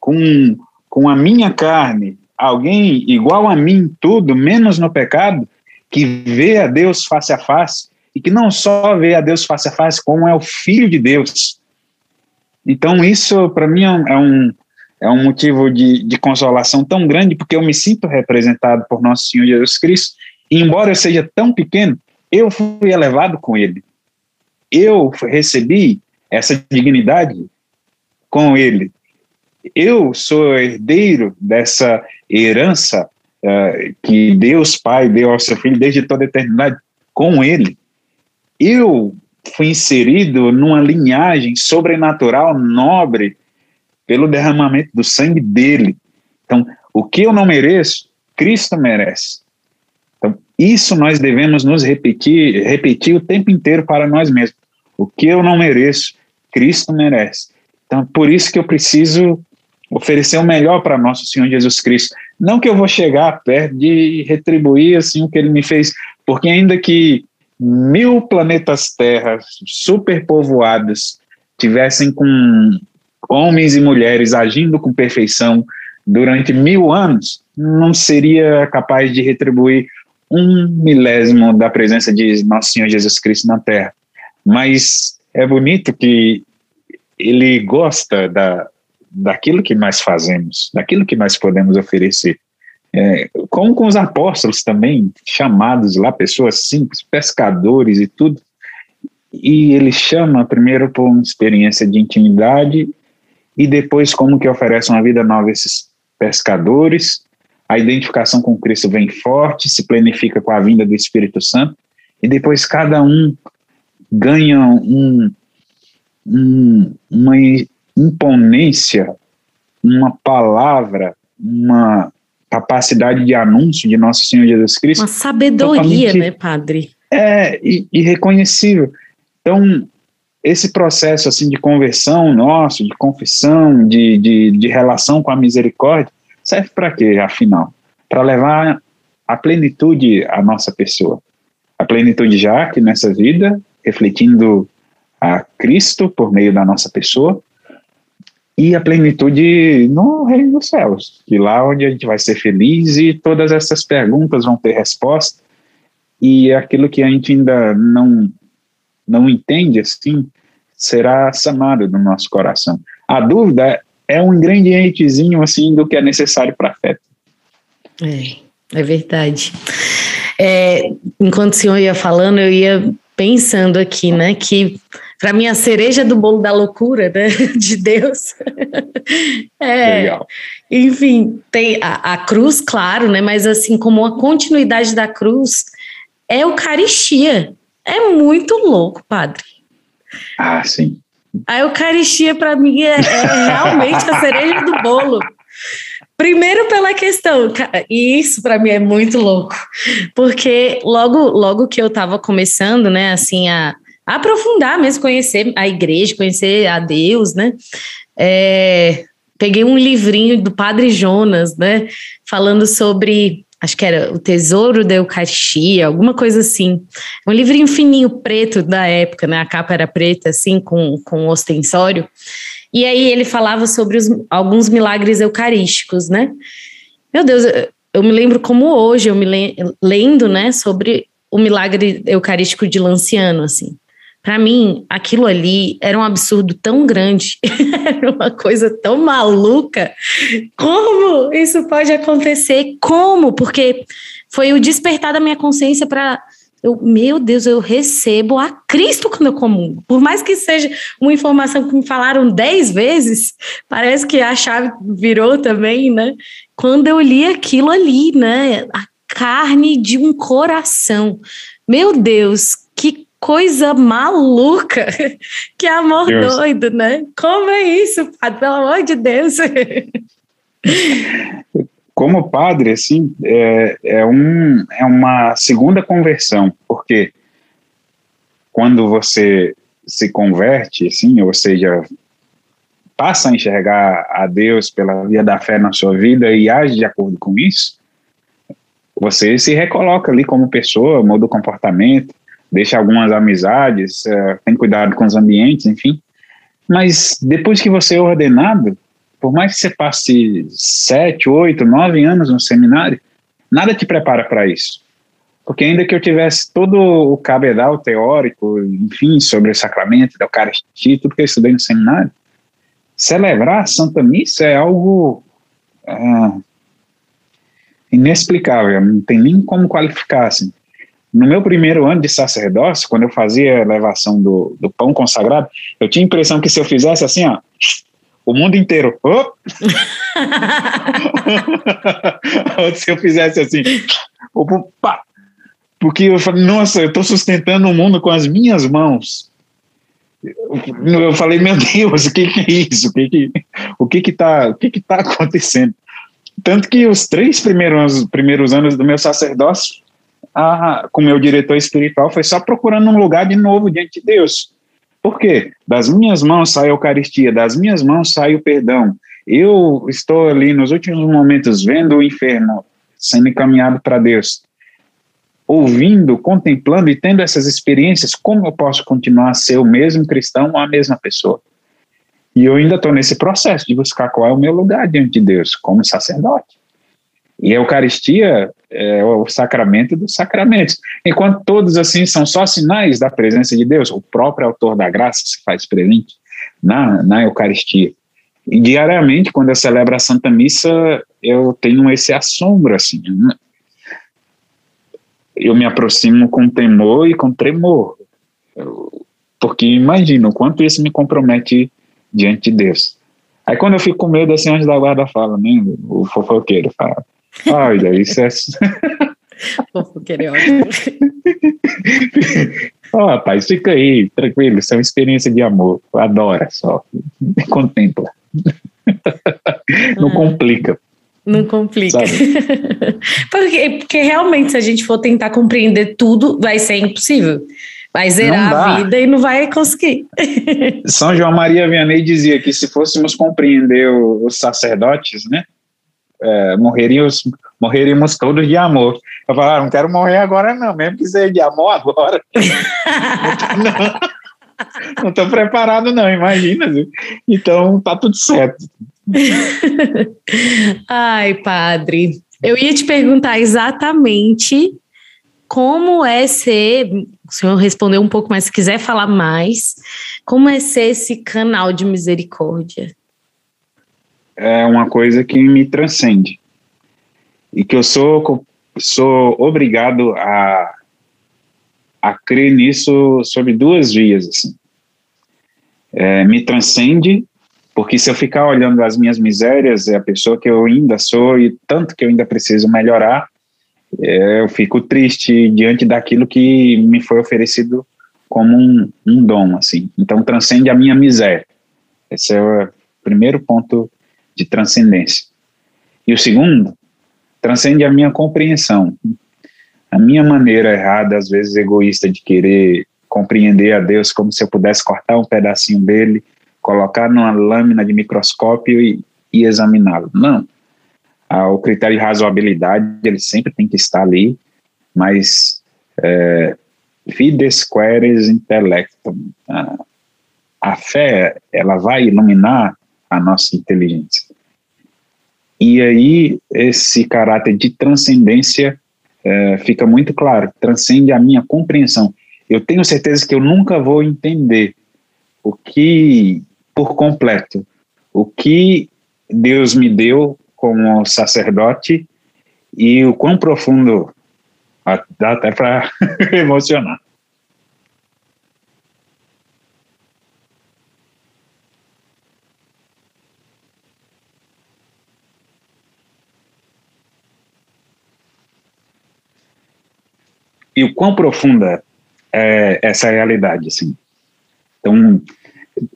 com, com a minha carne, alguém igual a mim, tudo, menos no pecado, que vê a Deus face a face, e que não só vê a Deus face a face, como é o Filho de Deus. Então, isso, para mim, é um, é um motivo de, de consolação tão grande, porque eu me sinto representado por nosso Senhor Jesus Cristo, e embora eu seja tão pequeno, eu fui elevado com Ele. Eu recebi essa dignidade com Ele eu sou herdeiro dessa herança uh, que Deus Pai deu ao seu filho desde toda a eternidade com ele. Eu fui inserido numa linhagem sobrenatural nobre pelo derramamento do sangue dele. Então, o que eu não mereço, Cristo merece. Então, isso nós devemos nos repetir, repetir o tempo inteiro para nós mesmos. O que eu não mereço, Cristo merece. Então, por isso que eu preciso oferecer o melhor para nosso Senhor Jesus Cristo. Não que eu vou chegar perto de retribuir assim o que ele me fez, porque ainda que mil planetas Terra superpovoados tivessem com homens e mulheres agindo com perfeição durante mil anos, não seria capaz de retribuir um milésimo da presença de nosso Senhor Jesus Cristo na Terra. Mas é bonito que ele gosta da, daquilo que nós fazemos, daquilo que nós podemos oferecer. É, como com os apóstolos também, chamados lá, pessoas simples, pescadores e tudo. E ele chama primeiro por uma experiência de intimidade e depois como que oferece uma vida nova a esses pescadores. A identificação com Cristo vem forte, se planifica com a vinda do Espírito Santo e depois cada um ganha um, um, uma imponência, uma palavra, uma capacidade de anúncio de nosso Senhor Jesus Cristo. Uma sabedoria, né, padre? É, irreconhecível. Então, esse processo assim de conversão nosso, de confissão, de, de, de relação com a misericórdia, serve para quê, afinal? Para levar a plenitude à nossa pessoa. A plenitude já aqui nessa vida, refletindo a Cristo por meio da nossa pessoa, e a plenitude no reino dos céus, que lá onde a gente vai ser feliz e todas essas perguntas vão ter resposta e aquilo que a gente ainda não não entende assim será sanado no nosso coração. A dúvida é um ingredientezinho assim do que é necessário para a fé. É, é verdade. É, enquanto o senhor ia falando, eu ia pensando aqui, né, que para mim a cereja do bolo da loucura, né, de Deus. é, Legal. Enfim, tem a, a, cruz, claro, né, mas assim como a continuidade da cruz é Eucaristia. É muito louco, padre. Ah, sim. A Eucaristia para mim é, é realmente a cereja do bolo. Primeiro pela questão, e isso para mim é muito louco, porque logo logo que eu estava começando, né, assim a, a, aprofundar mesmo, conhecer a igreja, conhecer a Deus, né, é, peguei um livrinho do Padre Jonas, né, falando sobre acho que era o Tesouro da Eucaristia, alguma coisa assim. Um livrinho fininho preto da época, né? A capa era preta, assim, com, com ostensório. E aí ele falava sobre os, alguns milagres eucarísticos, né? Meu Deus, eu me lembro como hoje, eu me le, lendo, né, sobre o milagre eucarístico de Lanciano, assim. Para mim, aquilo ali era um absurdo tão grande, era uma coisa tão maluca. Como isso pode acontecer? Como? Porque foi o despertar da minha consciência para eu, meu Deus, eu recebo a Cristo quando eu comungo. Por mais que seja uma informação que me falaram dez vezes, parece que a chave virou também, né? Quando eu li aquilo ali, né? A carne de um coração. Meu Deus, que coisa maluca! Que amor Deus. doido, né? Como é isso, padre? Pelo amor de Deus! Como padre, assim, é, é, um, é uma segunda conversão, porque quando você se converte, assim, ou seja, passa a enxergar a Deus pela via da fé na sua vida e age de acordo com isso, você se recoloca ali como pessoa, muda o comportamento, deixa algumas amizades, é, tem cuidado com os ambientes, enfim. Mas depois que você é ordenado, por mais que você passe sete, oito, nove anos no seminário, nada te prepara para isso. Porque ainda que eu tivesse todo o cabedal teórico, enfim, sobre o sacramento da Eucaristia, tudo que eu estudei no seminário, celebrar a Santa Missa é algo ah, inexplicável, não tem nem como qualificar, assim. No meu primeiro ano de sacerdócio, quando eu fazia a elevação do, do pão consagrado, eu tinha a impressão que se eu fizesse assim, ó, o mundo inteiro, oh! se eu fizesse assim, opa, porque eu falei, nossa, eu estou sustentando o mundo com as minhas mãos. Eu falei, meu Deus, o que, que é isso? O que que, o que que tá, o que que tá acontecendo? Tanto que os três primeiros, primeiros anos do meu sacerdócio, a, com meu diretor espiritual, foi só procurando um lugar de novo diante de Deus. Por quê? Das minhas mãos sai a Eucaristia, das minhas mãos sai o perdão. Eu estou ali nos últimos momentos vendo o inferno sendo encaminhado para Deus ouvindo, contemplando e tendo essas experiências, como eu posso continuar a ser o mesmo cristão ou a mesma pessoa? E eu ainda estou nesse processo de buscar qual é o meu lugar diante de Deus, como sacerdote. E a Eucaristia é o sacramento dos sacramentos. Enquanto todos, assim, são só sinais da presença de Deus, o próprio autor da graça se faz presente na, na Eucaristia. E diariamente, quando eu celebro a Santa Missa, eu tenho esse assombro, assim, né? eu me aproximo com temor e com tremor. porque imagino o quanto isso me compromete diante de Deus. Aí quando eu fico com medo, assim, antes da guarda fala, né? O fofoqueiro fala, olha, isso é... fofoqueiro é ótimo. Ó, oh, rapaz, fica aí, tranquilo, isso é uma experiência de amor, adora só, contempla. Não hum. complica. Não complica. porque, porque realmente, se a gente for tentar compreender tudo, vai ser impossível. Vai zerar a vida e não vai conseguir. São João Maria Vianney dizia que se fôssemos compreender os sacerdotes, né, é, morreríamos, morreríamos todos de amor. Eu falava, ah, não quero morrer agora não, mesmo que seja de amor agora. não estou preparado não, imagina. Então tá tudo certo. Ai, padre, eu ia te perguntar exatamente como é ser. O senhor respondeu um pouco, mas se quiser falar mais, como é ser esse canal de misericórdia? É uma coisa que me transcende e que eu sou sou obrigado a a crer nisso sobre duas vias assim. É, me transcende porque se eu ficar olhando as minhas misérias, é a pessoa que eu ainda sou e tanto que eu ainda preciso melhorar, é, eu fico triste diante daquilo que me foi oferecido como um, um dom, assim. Então transcende a minha miséria. Esse é o primeiro ponto de transcendência. E o segundo, transcende a minha compreensão. A minha maneira errada, às vezes egoísta, de querer compreender a Deus como se eu pudesse cortar um pedacinho dele colocar numa lâmina de microscópio e, e examiná-lo. Não. Ah, o critério de razoabilidade, ele sempre tem que estar ali, mas é, fides queres intellectum. Ah, a fé, ela vai iluminar a nossa inteligência. E aí, esse caráter de transcendência é, fica muito claro, transcende a minha compreensão. Eu tenho certeza que eu nunca vou entender o que por completo o que Deus me deu como sacerdote e o quão profundo dá até para emocionar. E o quão profunda é, essa realidade, assim. Então,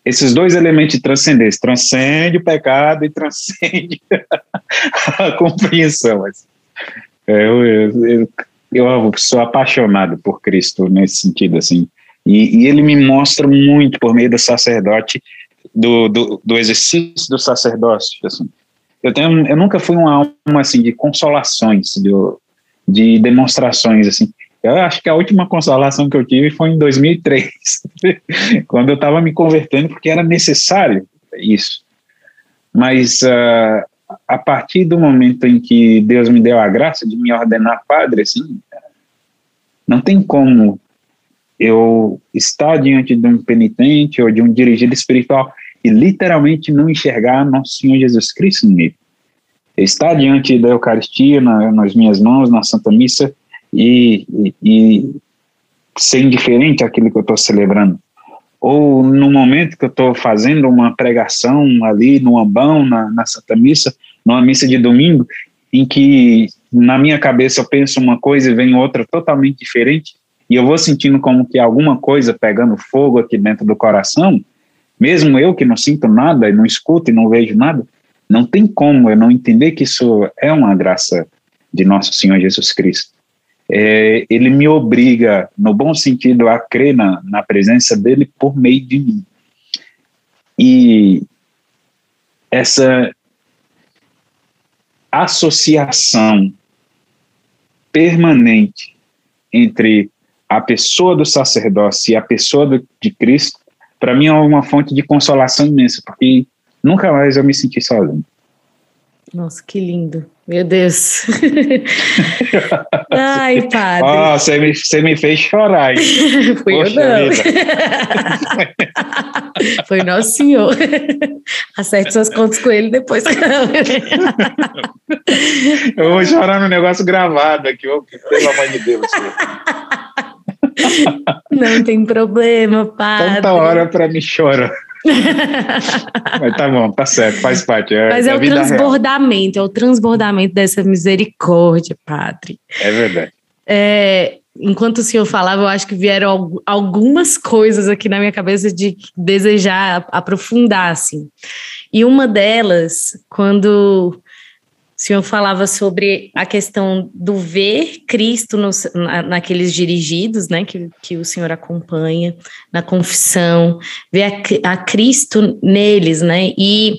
esses dois elementos de transcendência, transcende o pecado e transcende a compreensão. Assim. Eu, eu, eu, eu, sou apaixonado por Cristo nesse sentido, assim, e, e ele me mostra muito por meio do sacerdote, do, do, do exercício do sacerdócio, assim. Eu, tenho, eu nunca fui uma alma, assim, de consolações, de, de demonstrações, assim, eu acho que a última consolação que eu tive foi em 2003, quando eu estava me convertendo, porque era necessário isso. Mas uh, a partir do momento em que Deus me deu a graça de me ordenar padre, assim, não tem como eu estar diante de um penitente ou de um dirigido espiritual e literalmente não enxergar nosso Senhor Jesus Cristo nele. Estar diante da Eucaristia na, nas minhas mãos, na Santa Missa, e, e, e ser indiferente àquilo que eu estou celebrando. Ou no momento que eu estou fazendo uma pregação ali no ambão, na, na Santa Missa, numa missa de domingo, em que na minha cabeça eu penso uma coisa e vem outra totalmente diferente, e eu vou sentindo como que alguma coisa pegando fogo aqui dentro do coração, mesmo eu que não sinto nada e não escuto e não vejo nada, não tem como eu não entender que isso é uma graça de nosso Senhor Jesus Cristo é, ele me obriga, no bom sentido, a crer na, na presença dele por meio de mim. E essa associação permanente entre a pessoa do sacerdócio e a pessoa do, de Cristo, para mim é uma fonte de consolação imensa, porque nunca mais eu me senti sozinho. Nossa, que lindo. Meu Deus. Ai, padre. Oh, você, me, você me fez chorar. Fui eu não. Foi nosso senhor. Acerte suas contas com ele depois. eu vou chorar no negócio gravado aqui, pelo amor de Deus. Não tem problema, padre. Tanta hora para me chorar. Mas tá bom, tá certo, faz parte. É, Mas é, é o transbordamento, real. é o transbordamento dessa misericórdia, Padre. É verdade. É, enquanto o senhor falava, eu acho que vieram algumas coisas aqui na minha cabeça de desejar aprofundar, assim. E uma delas, quando o senhor falava sobre a questão do ver Cristo nos, na, naqueles dirigidos, né, que, que o senhor acompanha, na confissão, ver a, a Cristo neles, né, e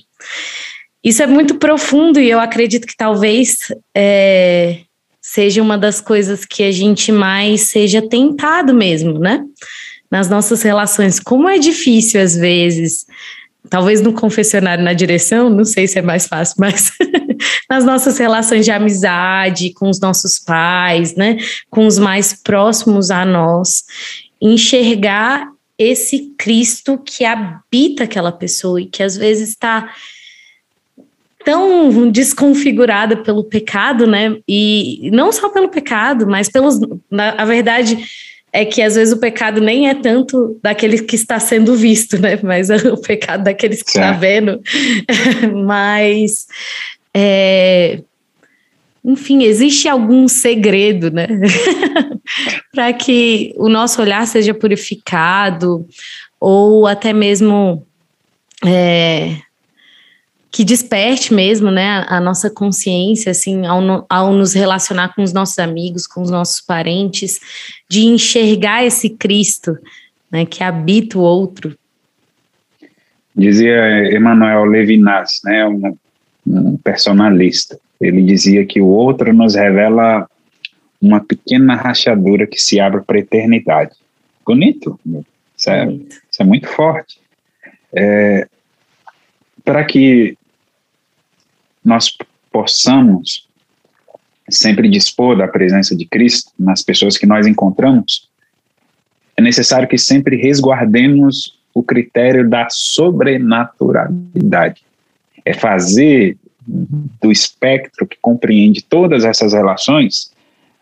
isso é muito profundo e eu acredito que talvez é, seja uma das coisas que a gente mais seja tentado mesmo, né, nas nossas relações. Como é difícil às vezes talvez no confessionário na direção, não sei se é mais fácil, mas nas nossas relações de amizade com os nossos pais, né, com os mais próximos a nós, enxergar esse Cristo que habita aquela pessoa e que às vezes está tão desconfigurada pelo pecado, né? E não só pelo pecado, mas pelos, na verdade, é que às vezes o pecado nem é tanto daquele que está sendo visto, né? Mas é o pecado daqueles que está vendo. Mas, é, enfim, existe algum segredo, né? Para que o nosso olhar seja purificado ou até mesmo é, que desperte mesmo, né, a, nossa consciência, assim, ao, no, ao nos relacionar com os nossos amigos, com os nossos parentes, de enxergar esse Cristo, né, que habita o outro. Dizia Emmanuel Levinas, né, um, um personalista, ele dizia que o outro nos revela uma pequena rachadura que se abre para a eternidade. Bonito, isso é, Bonito. Isso é muito forte. É, para que nós possamos sempre dispor da presença de Cristo nas pessoas que nós encontramos, é necessário que sempre resguardemos o critério da sobrenaturalidade. É fazer do espectro que compreende todas essas relações,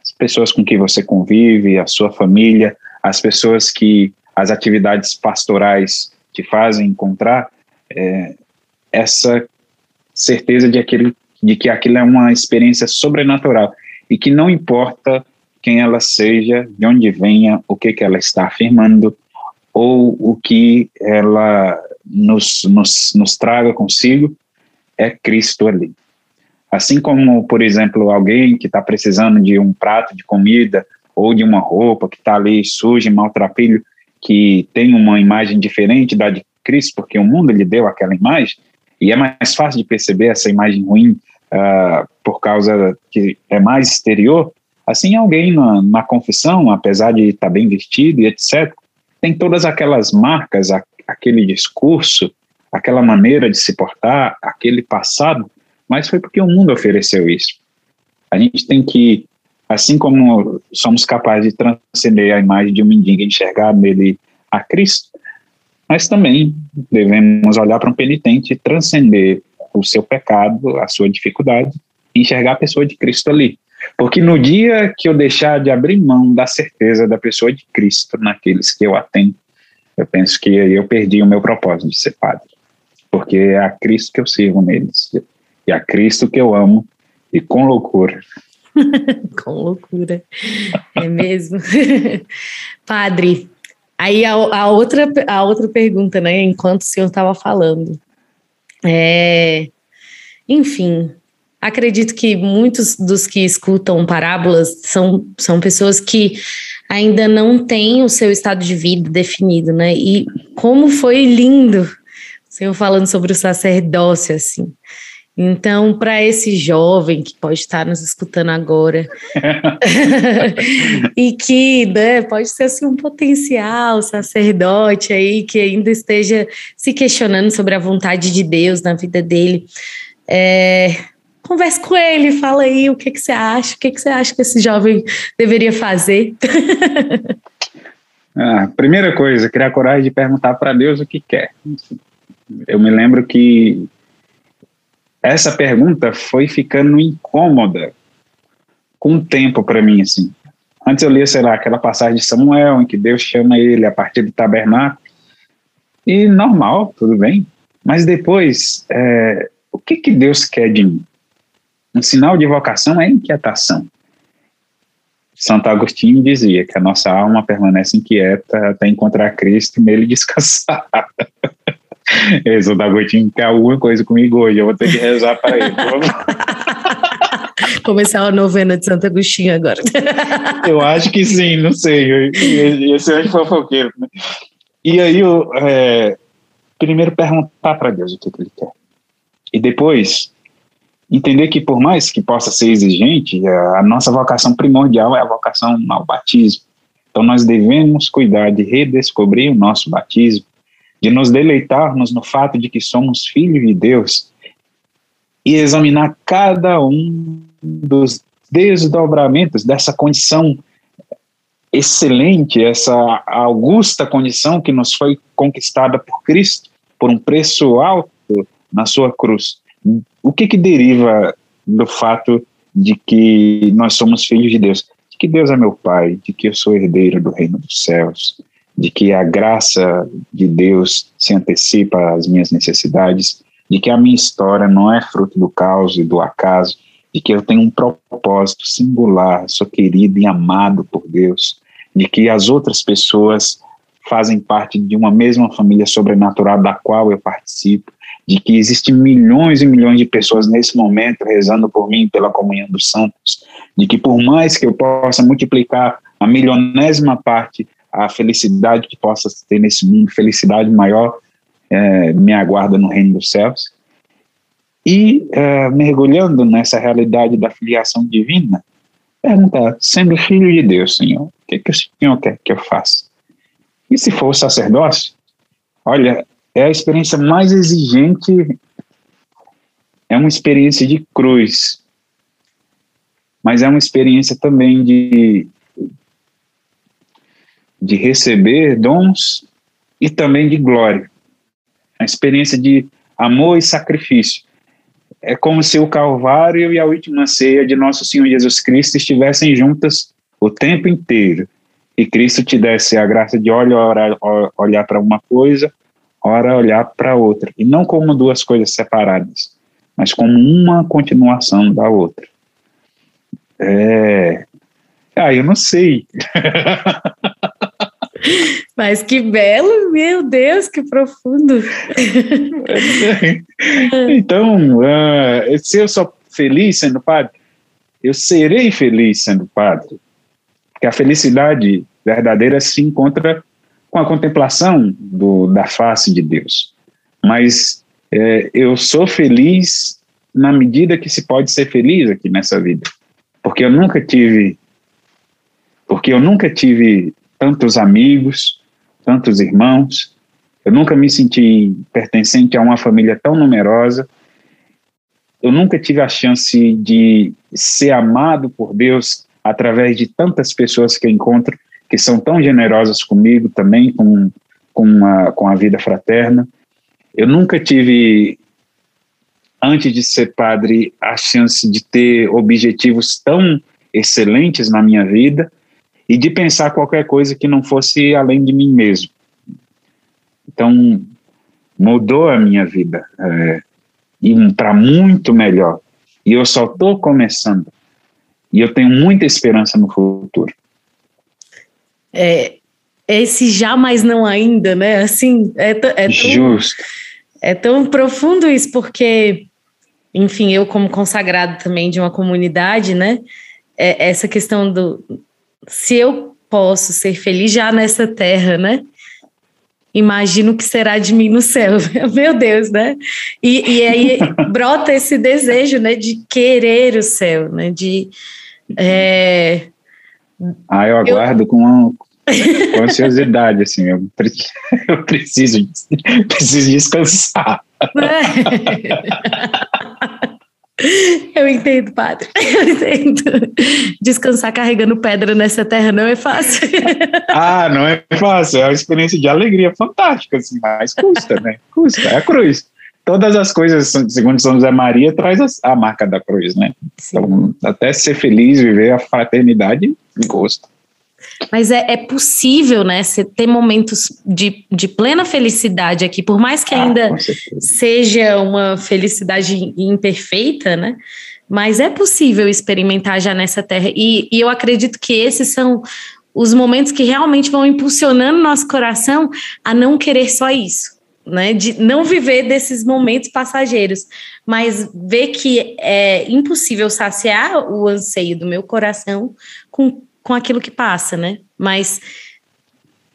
as pessoas com quem você convive, a sua família, as pessoas que as atividades pastorais te fazem encontrar, é, essa certeza de, aquele, de que aquilo é uma experiência sobrenatural e que não importa que quem ela seja, de onde venha, o que, que ela está afirmando, ou o que ela nos, nos, nos traga consigo, é Cristo ali. Assim como, por exemplo, alguém que está precisando de um prato de comida ou de uma roupa que está ali suja, maltrapilho, que tem uma imagem diferente da de Cristo, porque o mundo lhe deu aquela imagem, e é mais fácil de perceber essa imagem ruim uh, por causa que é mais exterior. Assim, alguém na, na confissão, apesar de estar tá bem vestido e etc., tem todas aquelas marcas, a, aquele discurso, aquela maneira de se portar, aquele passado, mas foi porque o mundo ofereceu isso. A gente tem que, assim como somos capazes de transcender a imagem de um mendigo e enxergar nele a Cristo, mas também devemos olhar para um penitente e transcender o seu pecado, a sua dificuldade, e enxergar a pessoa de Cristo ali. Porque no dia que eu deixar de abrir mão da certeza da pessoa de Cristo naqueles que eu atendo, eu penso que eu perdi o meu propósito de ser padre. Porque é a Cristo que eu sirvo neles, e a Cristo que eu amo, e com loucura. com loucura, é mesmo. padre, aí a, a, outra, a outra pergunta, né, enquanto o senhor estava falando. É, enfim, acredito que muitos dos que escutam parábolas são, são pessoas que ainda não têm o seu estado de vida definido, né? E como foi lindo o Senhor falando sobre o sacerdócio, assim. Então, para esse jovem que pode estar nos escutando agora e que né, pode ser assim, um potencial sacerdote aí que ainda esteja se questionando sobre a vontade de Deus na vida dele, é, converse com ele, fala aí o que, que você acha, o que, que você acha que esse jovem deveria fazer. ah, primeira coisa, criar coragem de perguntar para Deus o que quer. Eu me lembro que essa pergunta foi ficando incômoda com o tempo para mim, assim. Antes eu lia, sei lá, aquela passagem de Samuel, em que Deus chama ele a partir do tabernáculo, e normal, tudo bem. Mas depois, é, o que, que Deus quer de mim? Um sinal de vocação é inquietação. Santo Agostinho dizia que a nossa alma permanece inquieta até encontrar Cristo e nele descansar. Esse Santo Agostinho quer alguma coisa comigo hoje, eu vou ter que rezar para ele. Começar a novena de Santo Agostinho agora. eu acho que sim, não sei. Esse é fofoqueiro. Né? E aí, eu, é, primeiro perguntar para Deus o que, que ele quer. E depois, entender que por mais que possa ser exigente, a nossa vocação primordial é a vocação ao batismo. Então nós devemos cuidar de redescobrir o nosso batismo, de nos deleitarmos no fato de que somos filhos de Deus e examinar cada um dos desdobramentos dessa condição excelente, essa augusta condição que nos foi conquistada por Cristo por um preço alto na sua cruz o que que deriva do fato de que nós somos filhos de Deus? De que Deus é meu Pai, de que eu sou herdeiro do reino dos céus, de que a graça de Deus se antecipa às minhas necessidades, de que a minha história não é fruto do caos e do acaso, de que eu tenho um propósito singular, sou querido e amado por Deus, de que as outras pessoas fazem parte de uma mesma família sobrenatural da qual eu participo, de que existem milhões e milhões de pessoas nesse momento rezando por mim pela comunhão dos santos, de que por mais que eu possa multiplicar a milionésima parte a felicidade que possa ter nesse mundo, felicidade maior é, me aguarda no reino dos céus. E é, mergulhando nessa realidade da filiação divina, perguntar, sendo filho de Deus, Senhor, o que, que o Senhor quer que eu faça? E se for sacerdócio, olha, é a experiência mais exigente, é uma experiência de cruz, mas é uma experiência também de, de receber dons e também de glória. A experiência de amor e sacrifício. É como se o Calvário e a última ceia de nosso Senhor Jesus Cristo estivessem juntas o tempo inteiro. E Cristo te desse a graça de olhar, olhar para uma coisa ora olhar para outra, e não como duas coisas separadas, mas como uma continuação da outra. É, Ah, eu não sei. Mas que belo, meu Deus, que profundo. então, uh, se eu sou feliz sendo padre, eu serei feliz sendo padre. Porque a felicidade verdadeira se encontra com a contemplação do, da face de Deus. Mas é, eu sou feliz na medida que se pode ser feliz aqui nessa vida. Porque eu nunca tive porque eu nunca tive tantos amigos, tantos irmãos, eu nunca me senti pertencente a uma família tão numerosa, eu nunca tive a chance de ser amado por Deus através de tantas pessoas que eu encontro que são tão generosas comigo também, com, com, a, com a vida fraterna. Eu nunca tive, antes de ser padre, a chance de ter objetivos tão excelentes na minha vida e de pensar qualquer coisa que não fosse além de mim mesmo. Então, mudou a minha vida é, para muito melhor. E eu só estou começando. E eu tenho muita esperança no futuro. É, esse já, mas não ainda, né? Assim, é, é tão, Justo. É tão profundo isso, porque, enfim, eu como consagrado também de uma comunidade, né? É, essa questão do se eu posso ser feliz já nessa terra, né? Imagino que será de mim no céu, meu Deus, né? E, e aí brota esse desejo, né, de querer o céu, né? De é... Ah, eu aguardo eu... com, com ansiosidade, assim, eu, eu preciso, preciso descansar. Eu entendo, padre. Eu entendo. Descansar carregando pedra nessa terra não é fácil. Ah, não é fácil. É uma experiência de alegria fantástica, assim, mas custa, né? Custa. É a cruz. Todas as coisas, segundo São José Maria, traz a, marca da cruz, né? Sim. Então, até ser feliz, viver a fraternidade, gosto. Mas é, é possível, né? Você ter momentos de, de plena felicidade aqui, por mais que ah, ainda seja uma felicidade imperfeita, né? Mas é possível experimentar já nessa terra. E, e eu acredito que esses são os momentos que realmente vão impulsionando nosso coração a não querer só isso. Né, de não viver desses momentos passageiros, mas ver que é impossível saciar o anseio do meu coração com com aquilo que passa, né? Mas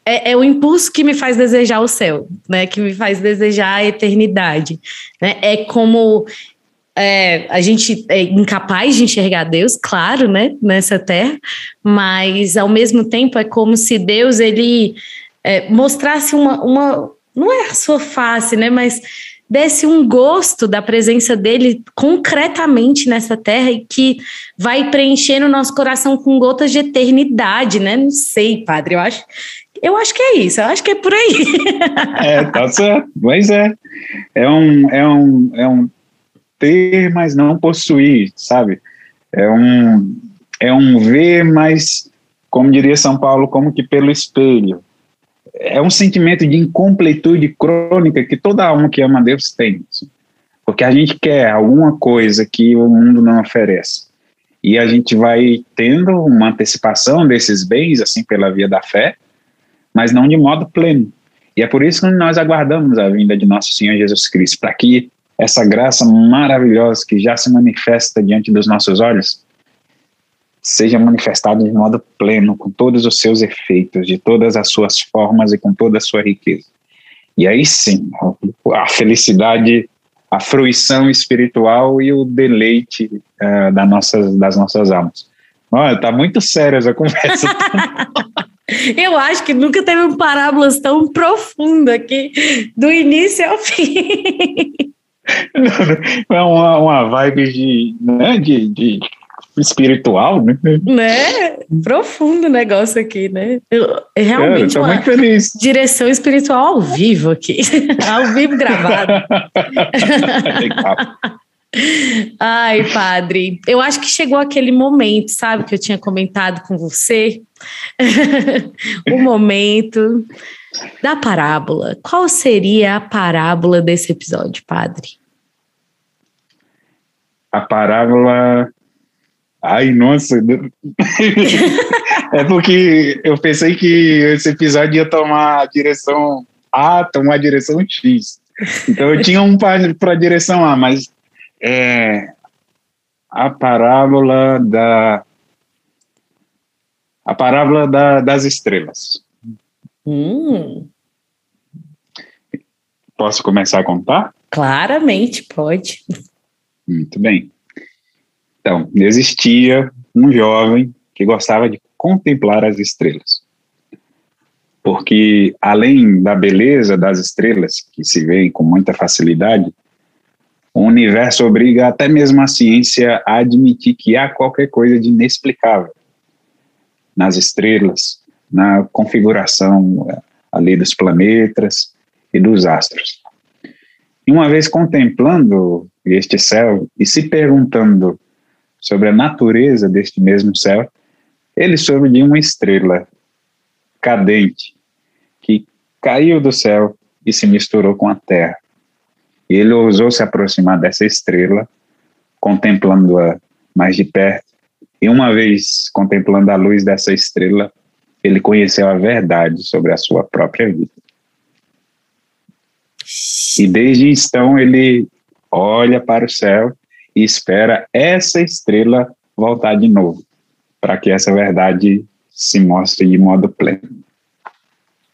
é, é, o impulso que me faz desejar o céu, né? Que me faz desejar a eternidade. Né? É como é, a gente é incapaz de enxergar Deus, claro, né? Nessa terra, mas ao mesmo tempo é como se Deus ele é, mostrasse uma, uma, não é a sua face, né? Mas desse um gosto da presença dele concretamente nessa terra e que vai preenchendo o nosso coração com gotas de eternidade, né? Não sei, padre, eu acho. Eu acho que é isso, eu acho que é por aí. É, tá certo, mas é. É um, é um, é um ter, mas não possuir, sabe? É um, é um ver, mas, como diria São Paulo, como que pelo espelho é um sentimento de incompletude crônica que toda alma que ama Deus tem. Porque a gente quer alguma coisa que o mundo não oferece. E a gente vai tendo uma antecipação desses bens, assim, pela via da fé, mas não de modo pleno. E é por isso que nós aguardamos a vinda de nosso Senhor Jesus Cristo, para que essa graça maravilhosa que já se manifesta diante dos nossos olhos seja manifestado de modo pleno, com todos os seus efeitos, de todas as suas formas e com toda a sua riqueza. E aí sim, a felicidade, a fruição espiritual e o deleite uh, das, nossas, das nossas almas. Olha, tá muito séria essa conversa. Eu acho que nunca teve um parábolas tão profundo aqui, do início ao fim. É uma, uma vibe de, né, de, de espiritual, né? Né? Profundo negócio aqui, né? Eu, realmente muito feliz. direção espiritual ao vivo aqui, ao vivo gravado. Legal. Ai, padre, eu acho que chegou aquele momento, sabe, que eu tinha comentado com você, o momento da parábola. Qual seria a parábola desse episódio, padre? A parábola Ai, nossa. é porque eu pensei que esse episódio ia tomar a direção A, tomar a direção X. Então eu tinha um para a direção A, mas é a parábola da a parábola da, das estrelas. Hum. Posso começar a contar? Claramente pode. Muito bem. Então, existia um jovem que gostava de contemplar as estrelas. Porque, além da beleza das estrelas, que se veem com muita facilidade, o universo obriga até mesmo a ciência a admitir que há qualquer coisa de inexplicável nas estrelas, na configuração eh, ali dos planetas e dos astros. E uma vez contemplando este céu e se perguntando sobre a natureza deste mesmo céu, ele soube de uma estrela cadente que caiu do céu e se misturou com a terra. Ele ousou se aproximar dessa estrela, contemplando-a mais de perto, e uma vez contemplando a luz dessa estrela, ele conheceu a verdade sobre a sua própria vida. E desde então ele olha para o céu e espera essa estrela voltar de novo, para que essa verdade se mostre de modo pleno.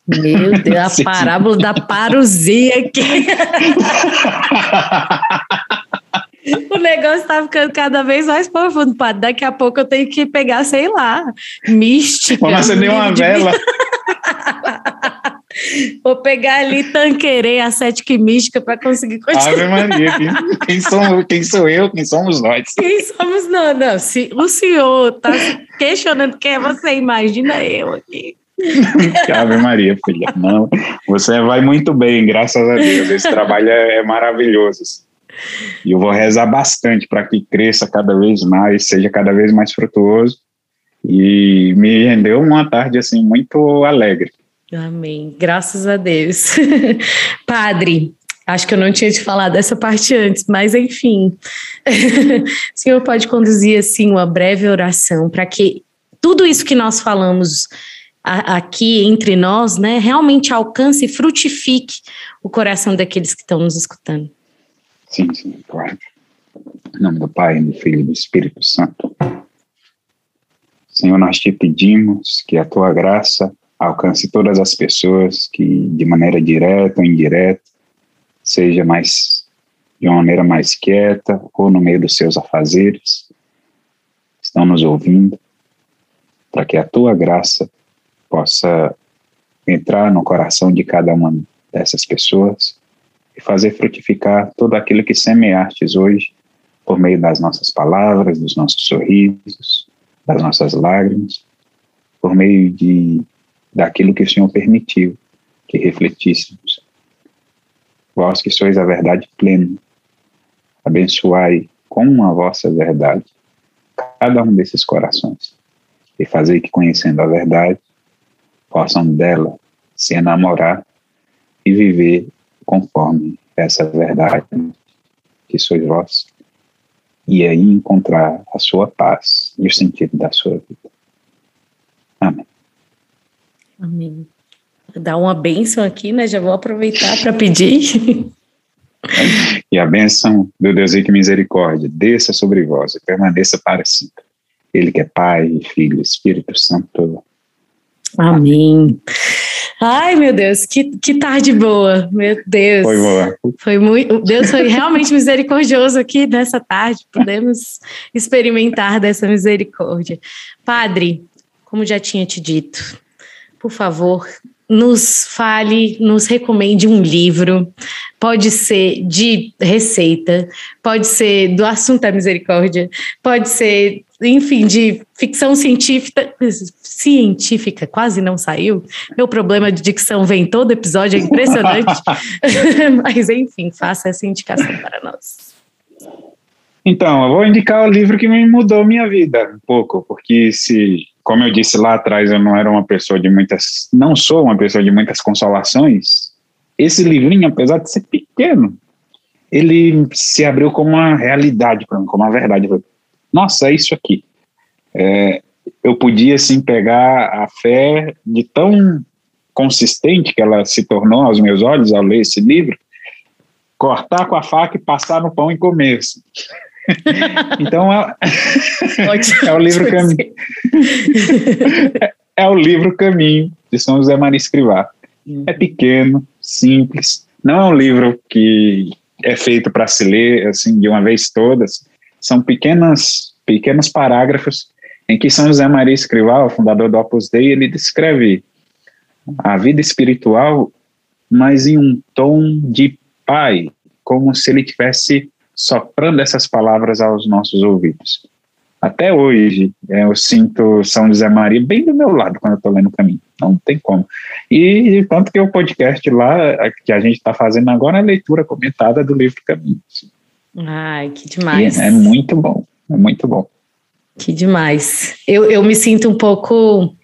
Meu Deus, a parábola da parousia aqui. o negócio tá ficando cada vez mais profundo, padre. Daqui a pouco eu tenho que pegar, sei lá, mística. Vamos acender uma vela. Vou pegar ali Tanquerê, a Sética Mística, para conseguir continuar. Ave Maria, quem, quem, sou, quem sou eu, quem somos nós? Quem somos nós? Não, se o senhor está questionando quem é você, imagina eu aqui. Ave Maria, filha. Não, você vai muito bem, graças a Deus. Esse trabalho é, é maravilhoso. E eu vou rezar bastante para que cresça cada vez mais, seja cada vez mais frutuoso. E me rendeu uma tarde assim muito alegre. Amém. Graças a Deus. Padre, acho que eu não tinha te falado dessa parte antes, mas enfim. o senhor pode conduzir assim uma breve oração para que tudo isso que nós falamos aqui entre nós, né, realmente alcance e frutifique o coração daqueles que estão nos escutando. Sim, sim, claro. Em nome do Pai, do Filho e do Espírito Santo. Senhor, nós te pedimos que a tua graça alcance todas as pessoas que, de maneira direta ou indireta, seja mais de uma maneira mais quieta ou no meio dos seus afazeres, estão nos ouvindo, para que a tua graça possa entrar no coração de cada uma dessas pessoas e fazer frutificar tudo aquilo que semeastes hoje por meio das nossas palavras, dos nossos sorrisos, das nossas lágrimas, por meio de daquilo que o Senhor permitiu que refletíssemos. Vós que sois a verdade plena, abençoai com a vossa verdade cada um desses corações e fazei que, conhecendo a verdade, possam dela se enamorar e viver conforme essa verdade que sois vós, e aí encontrar a sua paz e o sentido da sua vida. Amém. Amém. Dar uma bênção aqui, né? Já vou aproveitar para pedir. e a bênção do Deus e que misericórdia desça sobre vós e permaneça para sempre. Ele que é Pai, Filho Espírito Santo. Amém. Ai, meu Deus, que, que tarde boa, meu Deus. Foi boa. Foi muito, Deus foi realmente misericordioso aqui nessa tarde, podemos experimentar dessa misericórdia. Padre, como já tinha te dito, por favor, nos fale, nos recomende um livro. Pode ser de receita, pode ser do assunto da misericórdia, pode ser, enfim, de ficção científica, científica, quase não saiu. Meu problema de dicção vem todo episódio, é impressionante. Mas, enfim, faça essa indicação para nós. Então, eu vou indicar o livro que me mudou minha vida um pouco, porque se como eu disse lá atrás, eu não era uma pessoa de muitas, não sou uma pessoa de muitas consolações. Esse livrinho, apesar de ser pequeno, ele se abriu como uma realidade para mim, como uma verdade. Nossa, é isso aqui. é, eu podia assim pegar a fé de tão consistente que ela se tornou aos meus olhos ao ler esse livro, cortar com a faca e passar no pão e comer. Então é, é o livro caminho. é, é o livro Caminho de São José Maria Escrivá. Uhum. É pequeno, simples, não é um livro que é feito para se ler assim de uma vez todas. São pequenas, pequenos parágrafos em que São José Maria Escrivá, o fundador do Opus Dei, ele descreve a vida espiritual, mas em um tom de pai, como se ele tivesse soprando essas palavras aos nossos ouvidos. Até hoje, é, eu sinto São José Maria bem do meu lado quando eu estou lendo o caminho. Não tem como. E tanto que o podcast lá, que a gente está fazendo agora, é a leitura comentada do livro Caminho. Ai, que demais. E é muito bom, é muito bom. Que demais. Eu, eu me sinto um pouco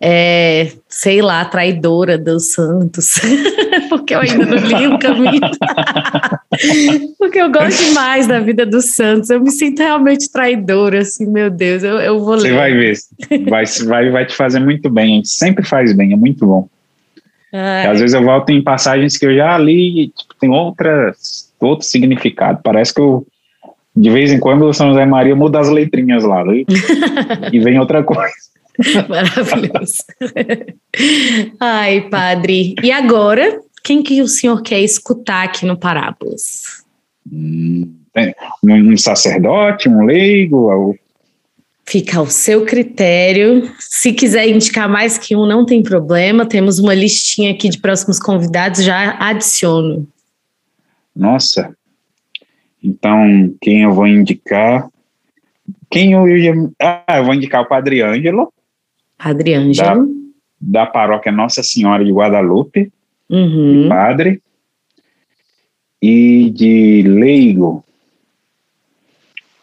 é, sei lá, traidora dos santos, porque eu ainda não li o caminho, porque eu gosto demais da vida dos santos, eu me sinto realmente traidora, assim, meu Deus, eu, eu vou ler. Você vai ver, vai, vai, vai te fazer muito bem, a gente sempre faz bem, é muito bom. Às vezes eu volto em passagens que eu já li e tipo, tem outras, outro significado, parece que eu de vez em quando o São José Maria muda as letrinhas lá né? e vem outra coisa. Maravilhoso. Ai, padre. E agora, quem que o senhor quer escutar aqui no Parábolas? Hum, um sacerdote, um leigo? Fica ao seu critério. Se quiser indicar mais que um, não tem problema. Temos uma listinha aqui de próximos convidados, já adiciono. Nossa. Então, quem eu vou indicar? Quem eu ia. Ah, eu vou indicar o Padre Ângelo. Padre Ângelo. Da, da paróquia Nossa Senhora de Guadalupe, uhum. de padre. E de leigo,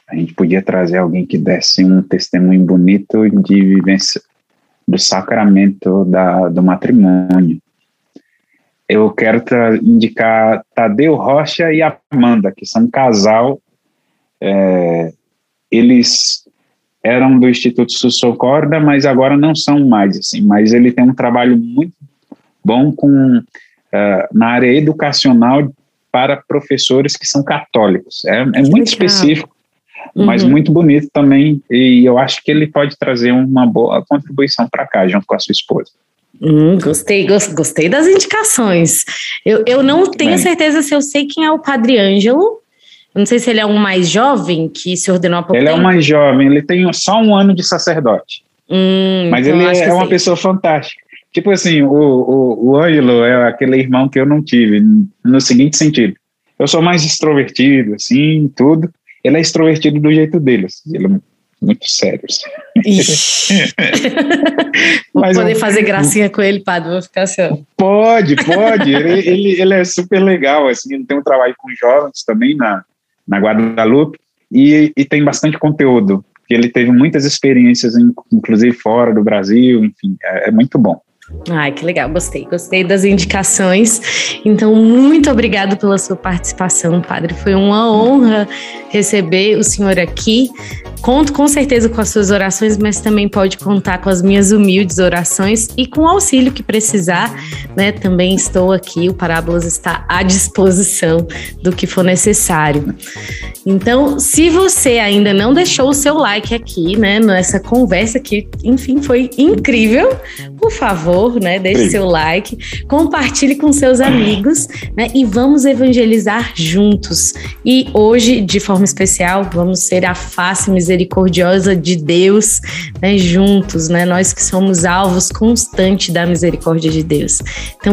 a gente podia trazer alguém que desse um testemunho bonito de vivência do sacramento da, do matrimônio. Eu quero indicar Tadeu Rocha e Amanda, que são um casal. É, eles eram do Instituto Sussocorda, mas agora não são mais, assim, mas ele tem um trabalho muito bom com, uh, na área educacional para professores que são católicos. É, é muito específico, uhum. mas muito bonito também, e eu acho que ele pode trazer uma boa contribuição para cá, junto com a sua esposa. Hum, gostei, gostei das indicações. Eu, eu não tenho Bem. certeza se eu sei quem é o Padre Ângelo, não sei se ele é um mais jovem que se ordenou há pouco Ele tempo. é um mais jovem, ele tem só um ano de sacerdote. Hum, Mas então ele é uma pessoa fantástica. Tipo assim, o, o, o Ângelo é aquele irmão que eu não tive, no seguinte sentido. Eu sou mais extrovertido, assim, tudo. Ele é extrovertido do jeito dele. Assim, ele é muito sério. Assim. Vou Mas poder um, fazer gracinha com ele, padre, vou ficar assim. Pode, pode. ele, ele, ele é super legal, assim, ele tem um trabalho com jovens também na, na Guadalupe, e, e tem bastante conteúdo, ele teve muitas experiências, inclusive fora do Brasil, enfim, é, é muito bom. Ai, que legal, gostei, gostei das indicações. Então, muito obrigado pela sua participação, padre. Foi uma honra receber o senhor aqui. Conto com certeza com as suas orações, mas também pode contar com as minhas humildes orações e com o auxílio que precisar, né? Também estou aqui, o Parábolas está à disposição do que for necessário. Então, se você ainda não deixou o seu like aqui, né, nessa conversa que, enfim, foi incrível, por favor, né, deixe seu like, compartilhe com seus amigos, né, e vamos evangelizar juntos. E hoje, de forma especial, vamos ser a face misericordiosa de Deus, né, juntos, né, nós que somos alvos constantes da misericórdia de Deus. Então,